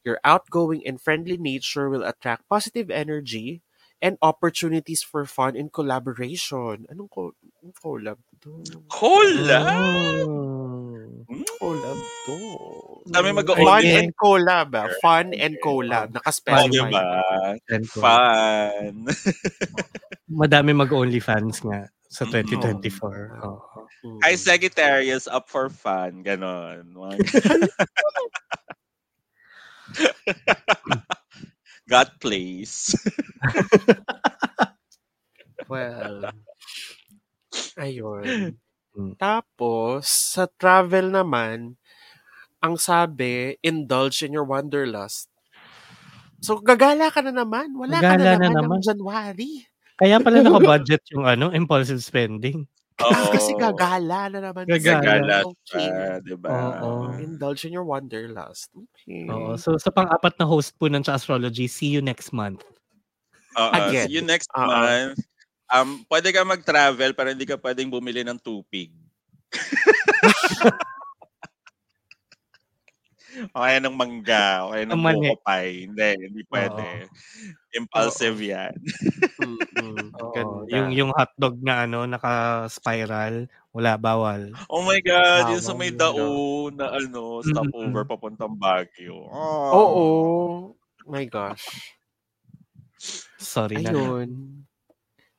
Your outgoing and friendly nature will attract positive energy and opportunities for fun and collaboration. Anong co- anong collab to? Hola! Oh. Mm. Collab to. Dami mag Fun Okay. and collab. ah. Fun and Oh, collab. Nakaspecify. diba? Send ko. Fun. Madami mag-OnlyFans nga sa Mm. 2024. Oo. Mm. Hi, Sagittarius, up for fun. Ganon. Got place. Well, ayun. Mm. Tapos, sa travel naman, ang sabi, indulge in your wanderlust. So, gagala ka na naman. Wala ka Gagala na na naman, naman. ng January. Kaya pala naka-budget yung ano, impulsive spending. Oo. Kasi gagala na naman. Gagala. Gagala Okay. siya, diba? Oo. Indulge in your wanderlust. Okay. Oo. So sa pang-apat na host po ng astrology, see you next month. Oo. Again. See you next Oo. month. Um, pwede ka mag-travel pero hindi ka pwedeng bumili ng tupig. o kaya ng mangga, o kaya ng buko pie. Hindi, hindi pwede. Impulsive yan. Mm-mm. Oo. Ganda. Yung yung hotdog na ano, naka-spiral, wala bawal. Oh my God, yun sa Bawal may daon na ano, stopover papuntang Baguio. Oh. Oo. My gosh. Sorry na.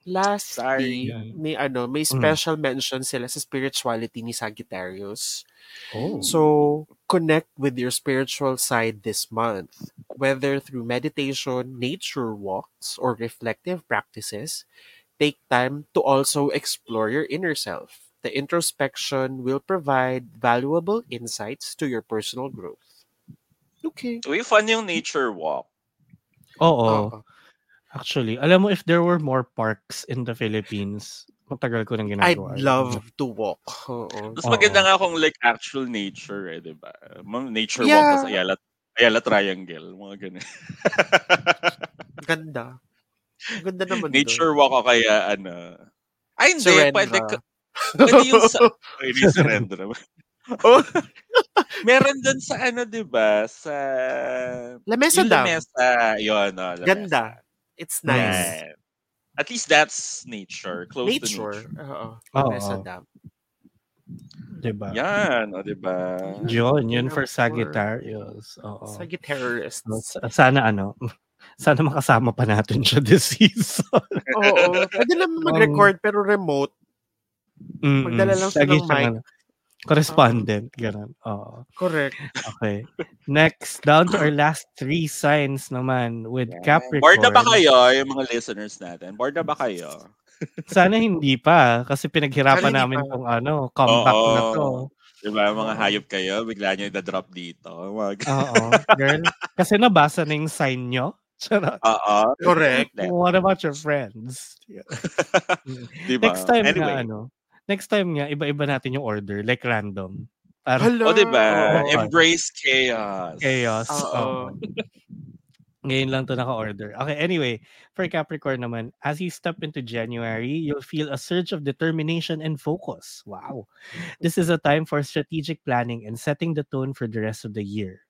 Ayun. Lastly, Sorry. may ano, may Mm. special mention sila sa spirituality ni Sagittarius. Oh. So, connect with your spiritual side this month, whether through meditation, nature walks, or reflective practices. Take time to also explore your inner self. The introspection will provide valuable insights to your personal growth. Okay. Uy, fun yung nature walk. Oo. Oo. Actually, alam mo if there were more parks in the Philippines, matagal ko nang I'd ginagawa. love to walk. Oo. Mas maganda nga kung like actual nature eh, di ba? Nature Yeah. walk sa Ayala, Ayala Triangle, mga ganun. Ganda. Ganda naman doon. nature walk o kaya ano. Ay, hindi. Surrender. Pwede ka, Pwede yung sa... Ay, surrender naman. Oh. Meron dun sa ano, di ba? Sa... Lamesa Dam. lamesa. Yun, no, lamesa. Ganda. It's nice. Yan. At least that's nature. Close Nature. to nature. Oo. Oo. Lamesa Dam. Diba? Yan, o, di ba? Yun, yun for Sagittarius. Oo. Sagittarius. Sa- Sana ano, sana makasama pa natin siya this season. Oo. Pwede naman mag-record pero remote. Mm-mm. Magdala lang siya ng mic. ano, correspondent, ganun. Oo. Correct. Okay. Next, down to our last three signs naman with Yan. Capricorn. Bored na ba kayo, yung mga listeners natin? Bored na ba kayo? Sana hindi pa kasi pinaghirapan Sana namin pa. tong ano, comeback na to. Di ba, mga Oo. hayop kayo, bigla nyo i-drop dito. Mga... Oo, girl. Kasi nabasa na yung sign nyo. Charot. Oo. Correct. What about your friends? Di ba? Next time anyway. nga, ano, next time nga, iba-iba natin yung order, like random. Para Hello. O, di ba? Oo. Embrace chaos. chaos. Oo. Ngayon lang to naka-order. Okay, anyway, for Capricorn naman, as you step into January, you'll feel a surge of determination and focus. Wow. This is a time for strategic planning and setting the tone for the rest of the year.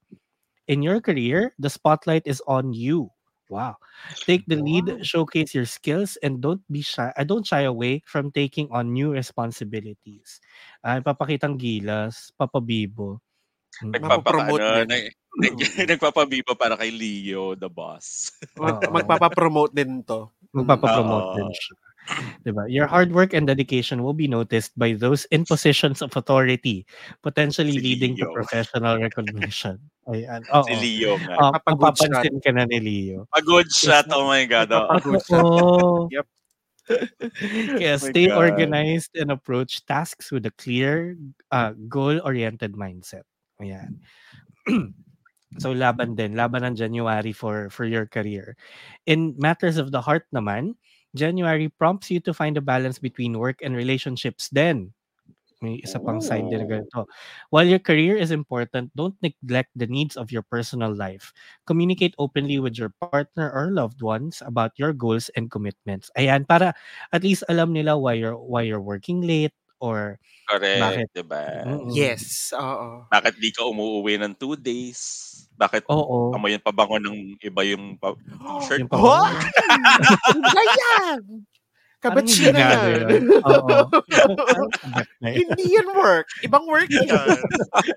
In your career, the spotlight is on you. Wow. Take the lead, showcase your skills, and don't be shy. I don't shy away from taking on new responsibilities. Ay, papakitang gilas, papabibo. Mm. Nagpapaka, Mapopromote ano, nag, nag, nagpapabiba para kay Leo, the boss. Mag- magpapapromote din to. Magpapapromote Oo. din siya. Diba? Your hard work and dedication will be noticed by those in positions of authority, potentially Si leading to professional recognition. Ayan. Oo. Si Leo nga. Oh, Papagod mapapansin ka na ni Leo. A good shot, oh my God. oo. Papagod shot. Yep. Kaya Oh stay God. organized and approach tasks with a clear, uh, goal-oriented mindset. Ayan. so laban din, laban ng January for for your career. In matters of the heart naman, January prompts you to find a balance between work and relationships then. May isa pang sign din Ooh. ganito. While your career is important, don't neglect the needs of your personal life. Communicate openly with your partner or loved ones about your goals and commitments. Ayan, para at least alam nila why you're why you're working late or Correct, Bakit? diba? Mm. Yes. Oo. Bakit di ka umuwi ng two days? Bakit oo, amoy yung pabango ng iba yung pa- t-shirt yung mo? pabango. What? Iba yan! Oo. Hindi yan work. Ibang work yan.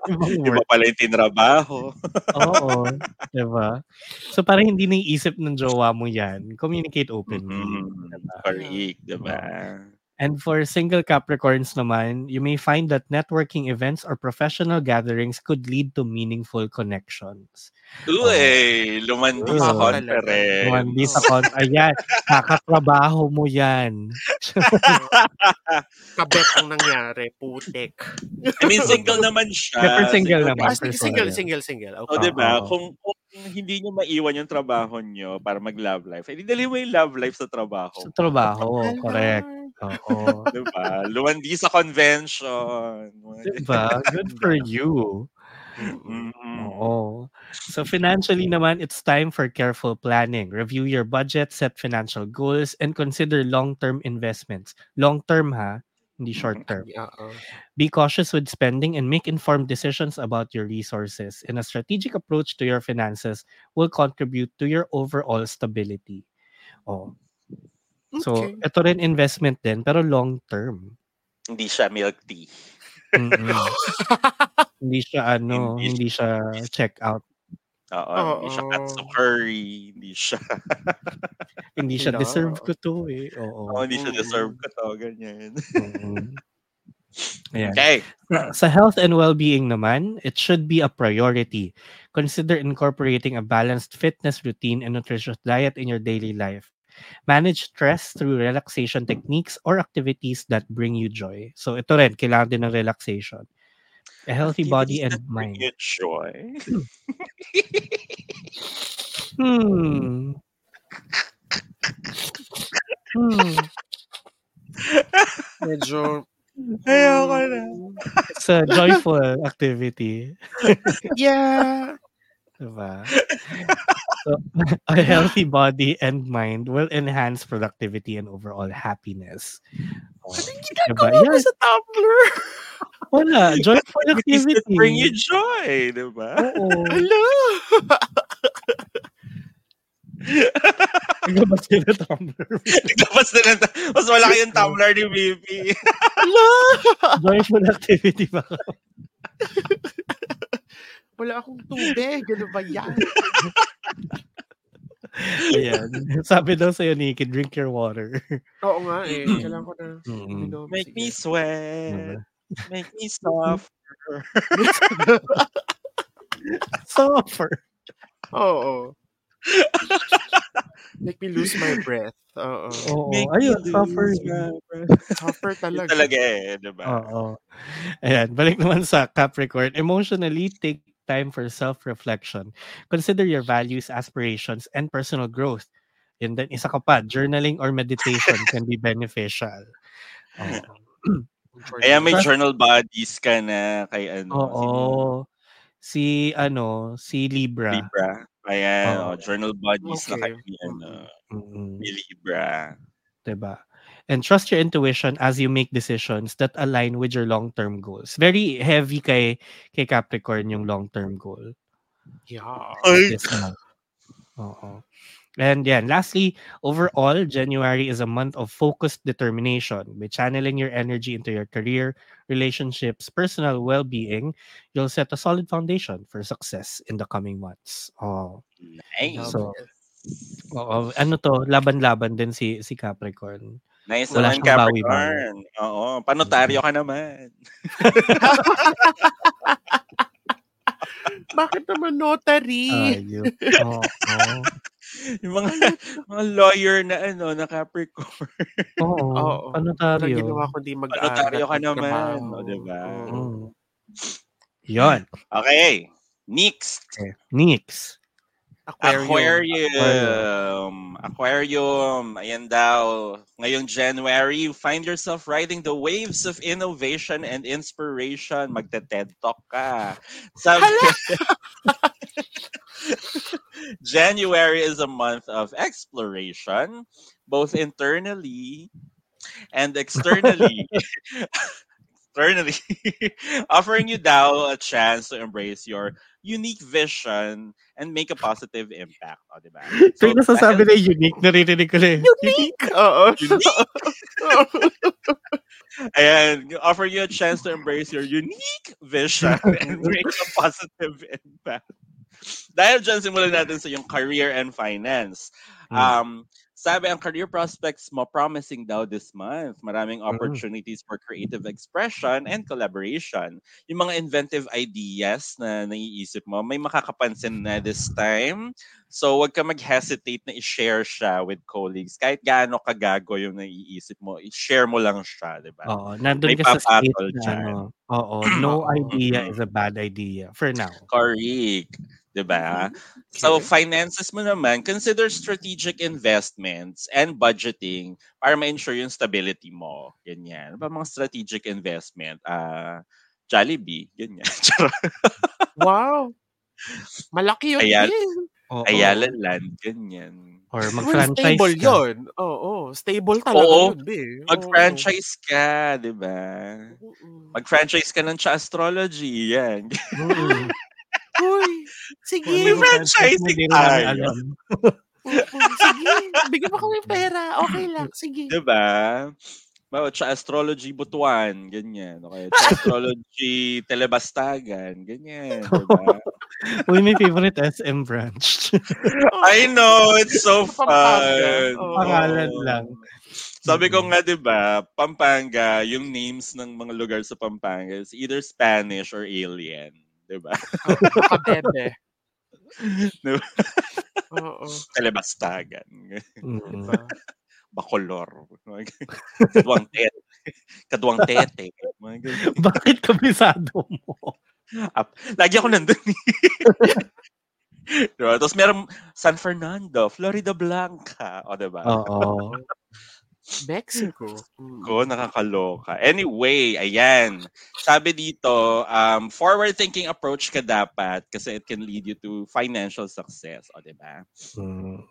Ibang Iba work. pala yung tinrabaho. Oo. Diba? So parang hindi naiisip ng jowa mo yan. Communicate openly. Mm, Diba? correct, diba? And for single Capricorns naman, you may find that networking events or professional gatherings could lead to meaningful connections. Uy, lumandi sa conference. Hindi sa con- ayan, kakatrabaho mo yan. Kabet ang nangyari. Putek. I mean, single naman siya. Pero single naman. Ah, single, Personal. single, single. O, Okay. di ba? Oo. Kung, kung hindi nyo maiwan yung trabaho nyo para mag-love life, edi dali mo yung love life sa trabaho. Sa trabaho, correct. Oo. Di ba? Lumandi sa convention. Diba? Good for you. Mm-mm. Oo. So financially naman, it's time for careful planning. Review your budget, set financial goals, and consider long-term investments. Long-term ha, hindi short-term. Oo. Be cautious with spending and make informed decisions about your resources. And a strategic approach to your finances will contribute to your overall stability. Oh. So, Okay. ito rin investment din, pero long-term. Hindi siya milk tea. Hindi siya ano, Hindi hindi siya check out. Oo, hindi siya Oo. katsu curry. Hindi siya, Hindi siya deserve ko to eh. Oo. oh, hindi siya Mm. deserve ko to. Ganyan. Mm. Ayan. Okay. Sa health and well-being naman, it should be a priority. Consider incorporating a balanced fitness routine and nutritious diet in your daily life. Manage stress through relaxation techniques or activities that bring you joy. So ito rin, kailangan din ng relaxation. A healthy body and Activities mind. joy. Hmm. Hmm. Medyo, Ayoko na. It's a joyful activity. yeah. Diba? So, a healthy body and mind will enhance productivity and overall happiness. Anong Diba? ginagawa mo Yan. sa Tumblr? Wala. Joyful Activities activity. bring you joy, di ba? Oo. Hala! Naglabas kayo ng Tumblr. Tapos na lang, mas malaki yung Tumblr ni BP. Hala! Joyful activity ba? Wala akong tubig. Ano ba yan? Ayan. Sabi daw sa'yo, Nikki, drink your water. Oo nga eh. Kailangan ko na Mm. uminom. Make me sweat. Make me soft. Suffer. Oo. Make me lose my breath. Oo. Oo. Make Ayun, suffer. Suffer talaga. talaga eh, di ba? Oo. Ayan, balik naman sa Capricorn. Emotionally, take time for self-reflection. Consider your values, aspirations, and personal growth. And then, isa ka pa, journaling or meditation can be beneficial. Oo. Kaya may journal bodies ka na kay ano. Oo. Si, ano, si Si Libra. Libra. Ayan, oh, journal bodies na Okay. kay ni, ano, Mm, ni Libra. diba? And trust your intuition as you make decisions that align with your long-term goals. Very heavy kay, kay Capricorn yung long-term goal. Yeah. Yes, ma'am. Oo. And yan, lastly, overall, January is a month of focused determination. By channeling your energy into your career, relationships, personal well-being, you'll set a solid foundation for success in the coming months. Oh, nice. So, oo. ano to, laban-laban din si si Capricorn. Nice wala naman. Capricorn. Oo, panotaryo ka naman. Bakit naman notary? Ayun. Oo. Yung mga, mga lawyer na ano, na Capricorn. Oo. Oo. Ano Wala tayo? ginawa kundi mag-aaral. Panotaryo ka naman. magtrabaho. O, diba? Oo. Mm. Yon. Okay. Next. Okay. Nix. Aquarium. Aquarium. Aquarium. Ayan daw. Ngayong January, you find yourself riding the waves of innovation and inspiration. Magte-TED Talk ka. Sabi, January is a month of exploration, both internally and externally. externally, offering you now a chance to embrace your unique vision and make a positive impact. O, diba? So, yung nasasabi na unique, naririnig ko na. Unique! Oo. Ayan, offer you a chance to embrace your unique vision and make a positive impact. Dahil dyan, simulan natin sa yung career and finance. Hmm. Sabi, ang career prospects mo promising daw this month. Maraming Mm. opportunities for creative expression and collaboration. Yung mga inventive ideas na naiisip mo, may makakapansin na this time. So, wag ka mag-hesitate na i-share siya with colleagues. Kahit gaano kagago yung naiisip mo, i-share mo lang siya, di ba? Oo, nandun May ka sa state na ano. Oo, no idea is a bad idea for now. Correct. Diba? Mm-hmm. So, Okay. finances mo naman, consider strategic investments and budgeting para ma-ensure yung stability mo. Ganyan. Ano ba mga strategic investment? Ah, Jollibee. Ganyan. Wow. Malaki yun. Ayan. Oo. Ayala Land. Ganyan. Or Well, mag-franchise stable ka. yun. Oo. Stable talaga Oo. yun, be. Oo. Mag-franchise ka, di ba? Mag-franchise ka ng Cha Astrology. Yan. Mm. Uy, May sige. Ano franchising tayo. sige. Bigyan mo kami pera. Okay lang. Sige. Di ba? Diba? Cha Astrology Butuan, ganyan. Okay. Cha Astrology Telebastagan, ganyan. Diba? Uy, may favorite SM branch. I know, it's so fun. Oo. Pangalan lang. Sabi ko nga, di ba, Pampanga, yung names ng mga lugar sa Pampanga is either Spanish or alien. Di ba? Kabebe. Diba? Oo. Telebastagan. Mm. Diba? Bacolor. Kadwang tete. Kadwang tete. Bakit kabisado mo? Up. Lagi ako nandun. diba? Tapos meron San Fernando, Florida Blanca. O, diba? Oo. Mexico. Mm. ko, nakakaloka. Anyway, ayan. Sabi dito, um, forward-thinking approach ka dapat kasi it can lead you to financial success. O, diba? Mm.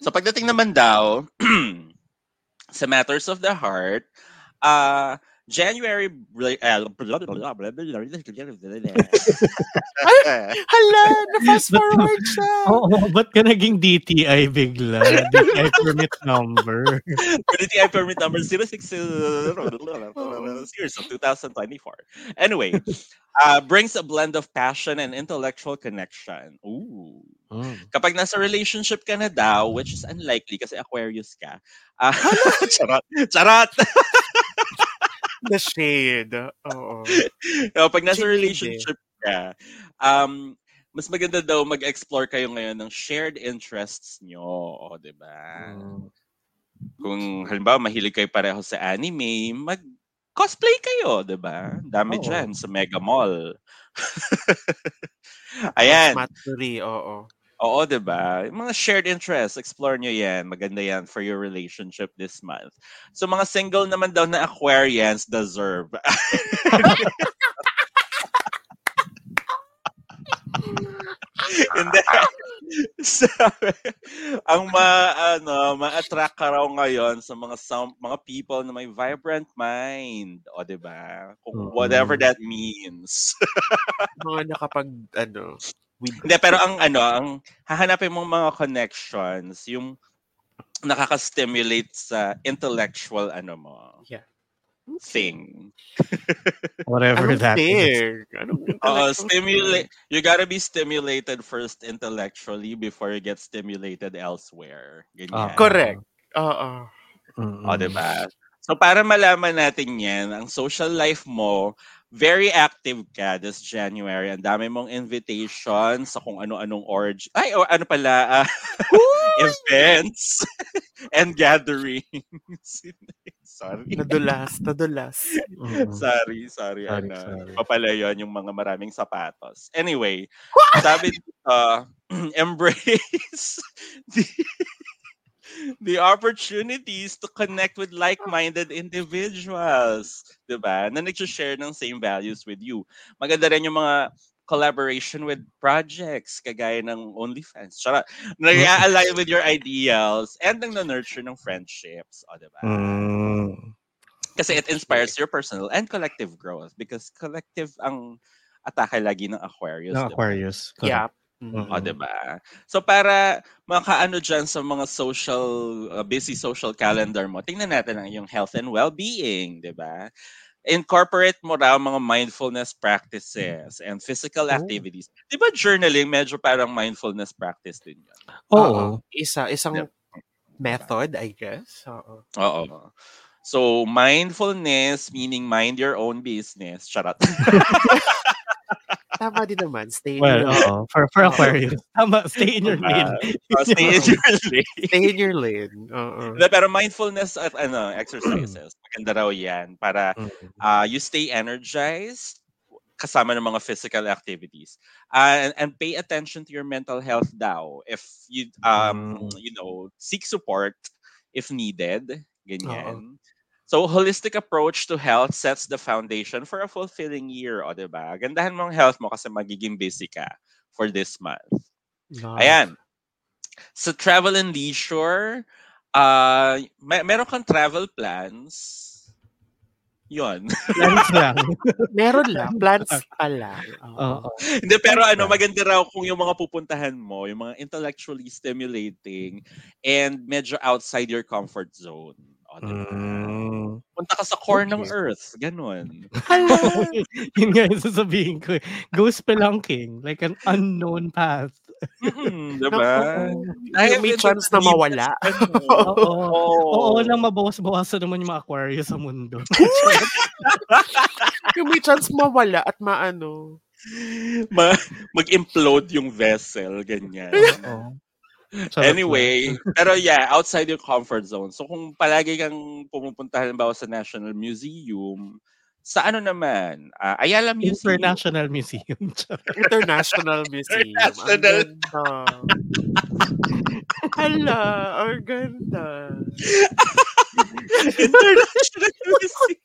So, pagdating naman daw sa matters of the heart, uh, January uh, Hala, na-fast forward siya. Oo, oh, ba't ka naging DTI bigla? DTI permit number. DTI permit number 06 series of 2024. Anyway, uh, brings a blend of passion and intellectual connection. Ooh. Mm. Kapag nasa relationship ka na daw, which is unlikely kasi Aquarius ka. Uh, charot. Charot. The shade. Oo. no, pag nasa Shade eh. relationship ka, um, mas maganda daw mag-explore kayo ngayon ng shared interests nyo. O, di ba? Mm. Kung halimbawa mahilig kayo pareho sa anime, mag cosplay kayo, 'di ba? Dami Oo. diyan sa Mega Mall. Ayan. Matsuri, oo. Oo, 'di ba? Mga shared interests, explore nyo 'yan. Maganda 'yan for your relationship this month. So mga single naman daw na Aquarians deserve. Hindi. Sabi, ang ma ano, ma-attract ka raw ngayon sa mga some, mga people na may vibrant mind, o 'di ba? Kung whatever that means. Mga nakapag, ano, with Hindi, pero ang ano, ang hahanapin mong mga connections, yung nakaka-stimulate sa intellectual ano mo, Yeah. thing. Whatever Anong that is. fair? Anong Oo, intellectual stimulate. You gotta be stimulated first intellectually before you get stimulated elsewhere. Ganyan. Correct. Oo. Mm-mm. O, diba? So, para malaman natin yan, ang social life mo, very active ka this January. Ang dami mong invitation sa kung ano-anong org... Ay, o, ano pala, ah, events and gatherings. sorry. Nadulas, nadulas. Mm-mm. Sorry, sorry. Sorry, ano, sorry. iba pala yun, yung mga maraming sapatos. Anyway, sabi dito, embrace the, the opportunities to connect with like-minded individuals. Diba? Na nag-share ng same values with you. Maganda rin yung mga collaboration with projects kagaya ng OnlyFans. Charot. Nag-align with your ideals and nang nurture ng friendships. O, diba? Mm. Kasi it inspires your personal and collective growth because collective ang atake lagi ng Aquarius. Diba? Aquarius. Yeah. Mm. O, diba? So, para makaano dyan sa mga social, uh, busy social calendar mo, tingnan natin ang yung health and well-being, diba? Incorporate mo raw mga mindfulness practices and physical Oh. activities. Di ba journaling, medyo parang mindfulness practice din yun? Oo. Isa, isang Yep. method, I guess. Oo. Oo. So, mindfulness, meaning mind your own business. Charot. Tama din naman. Stay in Well, your, oo. For, for. Aquarius. Tama, stay in your lane. Oh, stay in your lane. stay in your lane. Hindi, pero mindfulness at ano, exercises, maganda raw yan para uh, you stay energized kasama ng mga physical activities. Uh, and, and pay attention to your mental health daw. If you, um, Mm. you know, seek support if needed. Ganyan. So, holistic approach to health sets the foundation for a fulfilling year. O, diba? Gandahan mo ang health mo kasi magiging busy ka for this month. Love. Ayan. Sa travel and leisure, uh, may, meron kang travel plans. Yon. Plans lang. Meron lang. Plans pa lang. Oo. Oo. Hindi, pero ano, maganda raw kung yung mga pupuntahan mo, yung mga intellectually stimulating and medyo outside your comfort zone. O, diba? Mm. Punta ka sa core ng Okay. earth. Ganon. Yun nga yung sasabihin ko. eh. Go spelunking. Like an unknown path. Mm, diba? Ay, may chance na mawala. Oo. Oo. Nang mabawas-bawasan naman yung mga Aquarius sa mundo. yung may chance mawala at maano. Ma- mag-implode yung vessel. Ganyan. Oo. Charot Anyway, pero yeah, outside your comfort zone. So kung palagi kang pumupunta halimbawa sa National Museum, sa ano naman? Ah, Ayala. Museum. International Museum. International Museum. International. Hala, ang ganda. International Museum.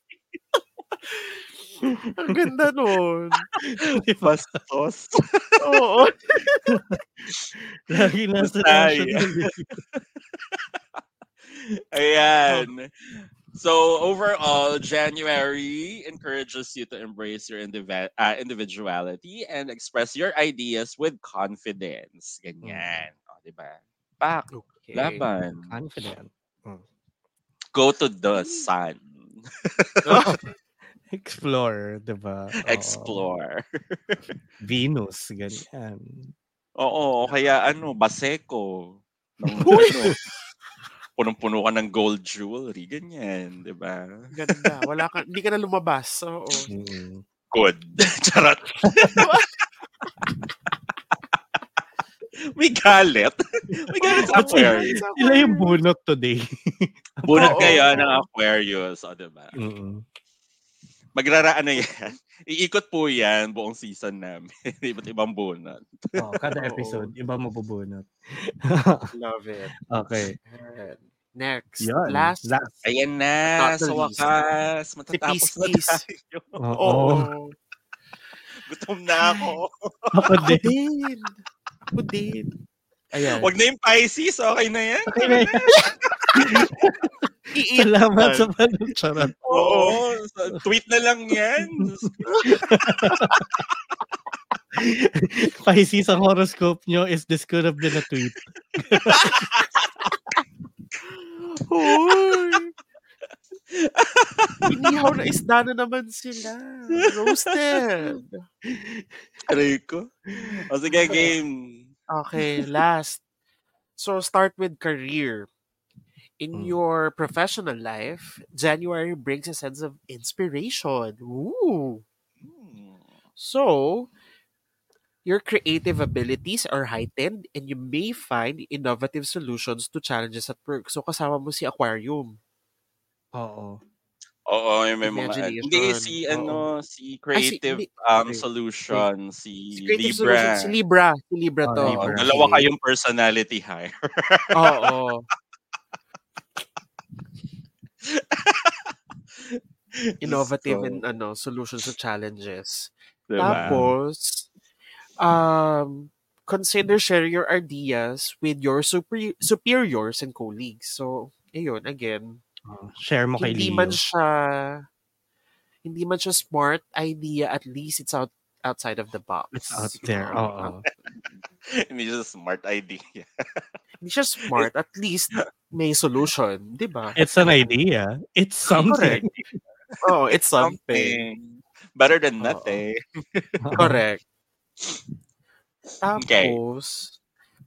Ang ganda nun. Di ba? Bastos. Oo. Lagi nasa National Ayan. So overall, January encourages you to embrace your indivi- uh, individuality and express your ideas with confidence. Ganyan. O, diba? Pak, Okay. laban. Confident. Go to the sun. Explore, diba? Oo. Explore. Venus, ganyan. Oo, kaya ano, baseko. Ng, ano, punong-puno ka ng gold jewelry. Ganyan, di ba? Ganda. Wala ka, hindi ka na lumabas. Oo. Mm. Good. Charot. May galit. May galit sa Aquarius. Sila yung bunot today. Bunot kayo ng Aquarius. O, diba? Mm. Magrara, ano yan? Iikot po yan buong season namin. Iba't ibang bunot. Oh, kada episode, iba mabubunot. Love it. okay. Next. Yan. Last. Last. Ayan na, sa wakas. Matatapos na tayo. Oo. Oo. Gutom na ako. Ako din. din. Ako din. Ayan. Wag na yung Pisces, okay na yan. Okay na yan. Salamat sa panuncharan. Oo, sa- tweet na lang yan. Pisces ang horoscope nyo is this could have been a tweet. Hoy! Inihaw na isda na naman sila. Roasted. Aray ko. O sige, game. Okay, last. So, start with career. In Mm. your professional life, January brings a sense of inspiration. Ooh. Hmm. So, your creative abilities are heightened and you may find innovative solutions to challenges at work. So, kasama mo si Aquarium. Oo. Oo, yung may mga... Imagination. Hindi, si ano, si Creative hindi. um, Okay. Solution, si Si Creative Libra. Solutions, si Libra. Si Libra Oh, to. Oo, Libra. Dalawa kayong personality high. Oo. Innovative So, in ano, solutions to challenges. diba? Tapos, um, consider share your ideas with your super, superiors and colleagues. So, ayun, again, Oh, Share mo kay hindi Leo. man siya hindi man siya smart idea, at least it's out outside of the box. It's out there. Oo. Hindi siya smart idea. Hindi siya smart, at least may solution, 'di ba? It's an idea. It's something. Oh, it's something. Better than Oo. nothing. Correct. Okay. Tapos,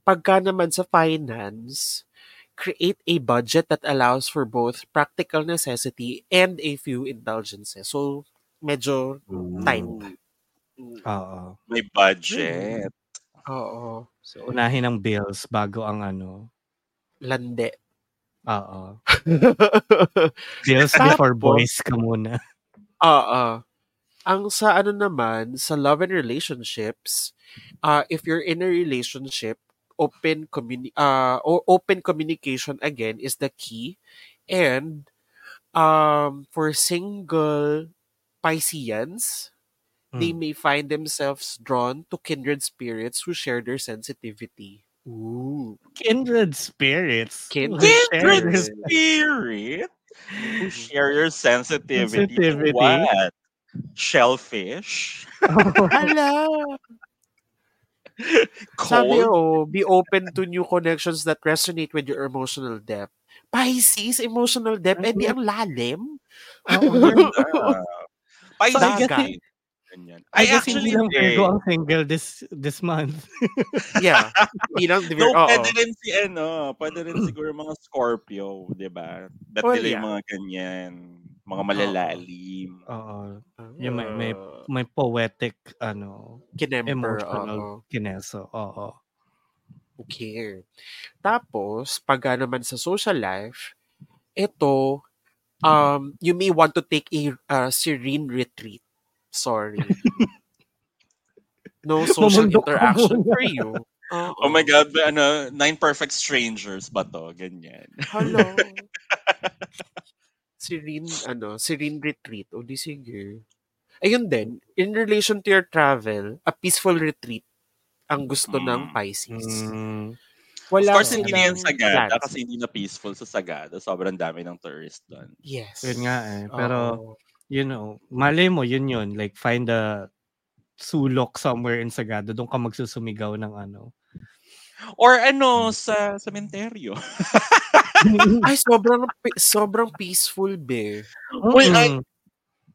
pagka naman sa finance, create a budget that allows for both practical necessity and a few indulgences. So, medyo tight. Oo. May budget. Oo. So, unahin ang bills bago ang ano. Lande. Oo. Bills before boys ka muna. Oo. Ang sa ano naman, sa love and relationships, uh, if you're in a relationship, open communi- uh, o- open communication again is the key. And um, for single Pisceans, they Mm. may find themselves drawn to kindred spirits who share their sensitivity. Ooh. Kindred spirits. Kindred Kindred Share. spirit? Who share your sensitivity, Sensitivity. what? Shellfish? Hala! Sabi Cold? oh, be open to new connections that resonate with your emotional depth. Pisces, emotional depth, eh di ang lalim. Oo. Ah. Pisces Ganyan. I I guess actually hindi lang. Virgo ang single this this month. Yeah. Hindi lang, di No, ba? Oo. pwede rin si ano, pwede rin siguro mga Scorpio, di ba? Bet Well, nila yung yeah. mga ganyan, mga malalalim. Oo. Ah, Yung may- may- May poetic ano kinemper. emotional oo. kineso. Oo. Okay. Tapos, pag naman sa social life, ito, um, you may want to take a uh, serene retreat. Sorry. no social interaction for you. Oo. Oh my God, ba- ano, Nine Perfect Strangers ba to? Ganyan. Hello. serene, ano, serene retreat. O di sige. Ayun din, in relation to your travel, a peaceful retreat ang gusto ng Mm. Pisces. Mm. Wala of course, hindi na yan Sagada plans. kasi hindi na peaceful sa Sagada. Sobrang dami ng tourist doon. Yes. Yun nga eh. Pero, Oo. You know, malay mo, yun yun. Like, find a sulok somewhere in Sagada. Doon ka magsusumigaw ng ano. Or ano, sa cementerio. Ay, sobrang, sobrang peaceful, be. Well, I- Mm-mm.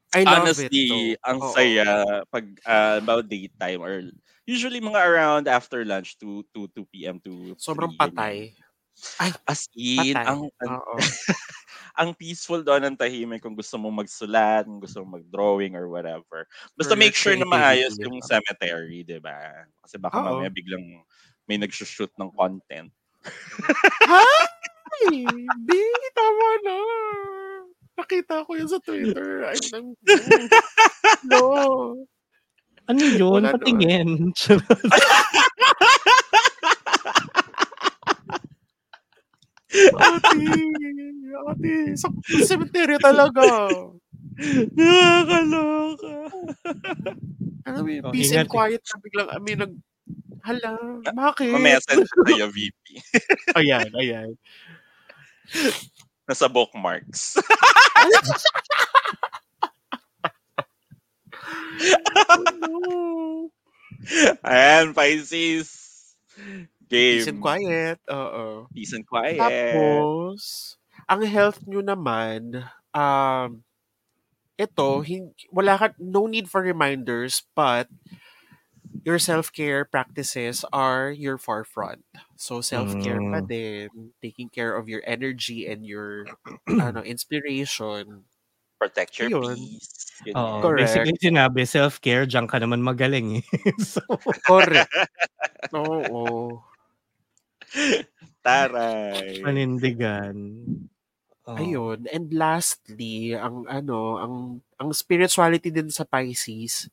I love Honestly, it. though. ang Oo. saya pag uh, about daytime or usually mga around after lunch to 2 2 p.m. to Sobrang 3, ganyan. patay. As in, Patay. ang, ang, Oo. ang peaceful doon ang tahimik kung gusto mo magsulat, kung gusto mo mag-drawing or whatever. Basta For make sure na maayos yung ba? cemetery, di ba? Kasi baka Oo. mamaya biglang may nagsushoot ng content. Ay, di, tama na. Nakita ko yun sa Twitter. Ay, nang, no. Ano yun? Wala Patingin. Ate, ate, sa cemetery talaga. Nakakaloka. Ano may Oh, peace and quiet na biglang may nag... Hala, bakit? Ma-message sa'yo, VP. Ayan, ayan. Nasa bookmarks. Oh, no. Ayan, Pisces. Game. Peace and quiet. Oo. Peace and quiet. Tapos, ang health nyo naman, um, ito, hin- wala ka, no need for reminders, but your self-care practices are your forefront. So, self-care pa Mm. din, taking care of your energy and your ano inspiration. Protect your Yun. peace. Oo. Ganyan. Correct. Basically, sinabi, self-care, diyan ka naman magaling eh. so, Correct. Oo. Taray. panindigan. Oo. Ayun. And lastly, ang ano, ang ang spirituality din sa Pisces,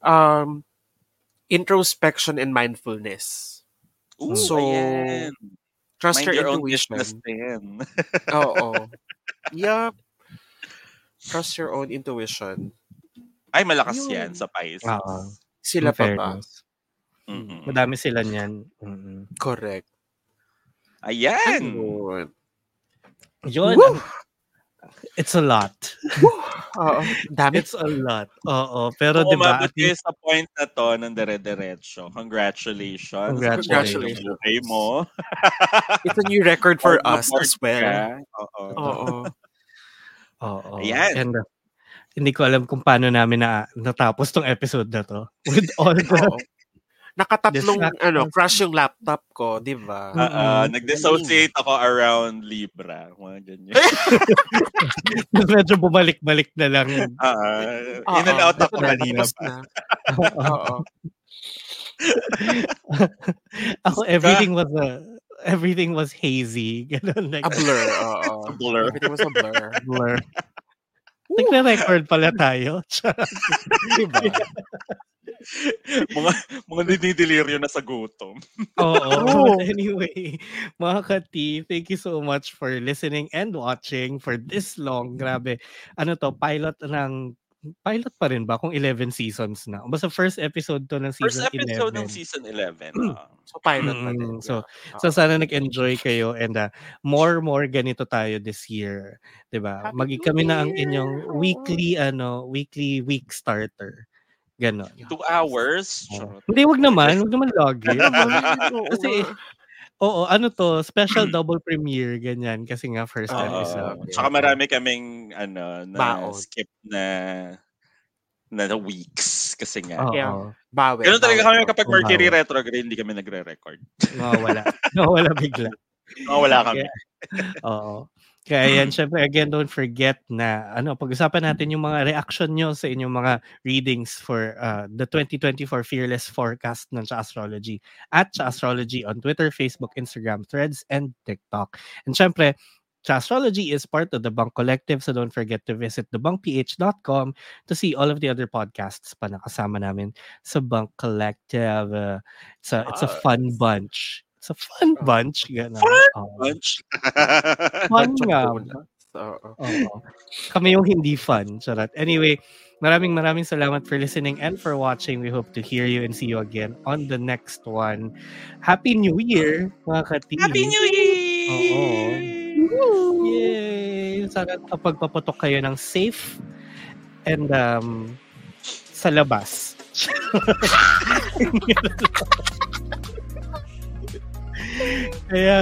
um introspection and mindfulness. Ooh, So, ayan. Trust Mind your your own intuition. din. Oo. Yup. Trust your own intuition. Ay, malakas Yun. yan sa Pisces. Oo. Sila pa ba? Mm-mm. Madami sila niyan. Mm-mm. Correct. Ayan. Ayun. Yun. Woo! It's a lot. Oo. Dami. It's a lot. Oo. Pero di ba, umabot kayo sa point na to ng dire-diretso, congratulations. Congratulations. Buhay mo. It's a new record for Pag us as well. Oo. Oo. oo. Ayan. And uh, hindi ko alam kung paano namin na natapos tong episode na to. With all the... Oo. Nakatatlong Distractions. ano, crush yung laptop ko, 'di ba? Ah, ah, Mm-mm. nag-dissociate ako around Libra. Mga ganyan. Medyo bumalik-balik na lang. Ah, ah. in and Oo, out ako kanina pa. Oo. Ako, everything was a, everything was hazy. Ganun, like, A blur, oo. Blur. Everything was a blur. blur. Nagre-record pala tayo. Diba? mga mga dinideliryo na sa gutom. Oo. But anyway, mga kati, thank you so much for listening and watching for this long. Grabe. Ano to, pilot ng pilot pa rin ba kung 11 seasons na? Basta first episode to ng First season episode 11. ng season 11. ah. So, pilot pa din. Mm, so, yeah. So sana nag-enjoy kayo and uh, more more ganito tayo this year, 'di ba? Happy Magi New kami na ang inyong weekly ano, weekly week starter. Ganon. Two hours. Charot. Hindi, wag naman, wag naman lagi. Oo Kasi. Oo, ano to, special double premiere ganyan kasi nga first Oo. episode. Tsaka marami kaming ano na Baon. skip na na weeks kasi nga. Oo. Yeah. Bawi. Ganun talaga kami kapag Mercury bawi. retrograde, hindi kami nagre-record. Nawawala. Nawawala bigla. wala kami. Oo. Kaya yan, syempre, again, don't forget na, ano, pag-usapan natin yung mga reaction nyo sa inyong mga readings for uh, the 2024 Fearless Forecast ng Cha Astrology at Cha Astrology on Twitter, Facebook, Instagram, Threads, and TikTok. And syempre, Cha Astrology is part of the Bunk Collective, so don't forget to visit thebunkph.com to see all of the other podcasts pa nakasama namin sa Bunk Collective. Uh, it's, a, it's a fun bunch. It's a fun bunch. Ganun. Fun Oo. Bunch. Fun nga. Oo. Kami yung hindi fun. Charot. Anyway, maraming maraming salamat for listening and for watching. We hope to hear you and see you again on the next one. Happy New Year, mga kati. Happy New Year! Oo. Yay! Sana kapagpaputok kayo ng safe and um, sa labas. kaya,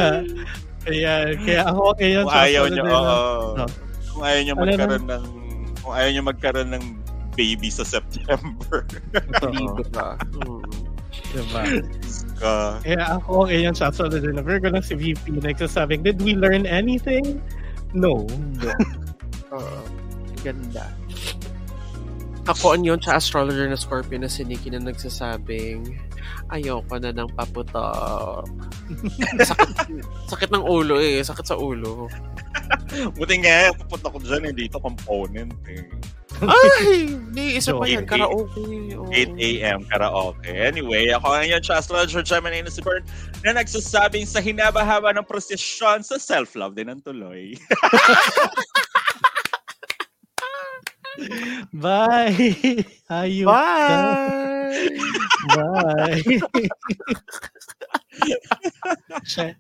kaya, kaya ako ngayon Kung ayaw nyo, oo. No. Kung ayaw nyo Ano magkaroon ng kung ayaw nyo magkaroon ng baby sa September. Totoo. Diba? ka. Kaya ako ngayon sa sunod na Virgo lang si VP nagsasabing, did we learn anything? No. Oo. Ganda. Ako an yun sa astrologer na Scorpio na si Nikki na nagsasabing ayoko na ng paputok. sakit, sakit ng ulo eh. Sakit sa ulo. Buti nga, pupunta ko dyan, hindi ito component eh. Ay! Di, isa pa yan. Eight- Karaoke. Oo. 8 a.m. karaoke. Anyway, ako ngayon siya astrologer Gemini na si Bert na nagsasabing sa hinaba-haba ng prosesyon sa self-love din ang tuloy. Bye! Ayun. Bye! Bye! Siya-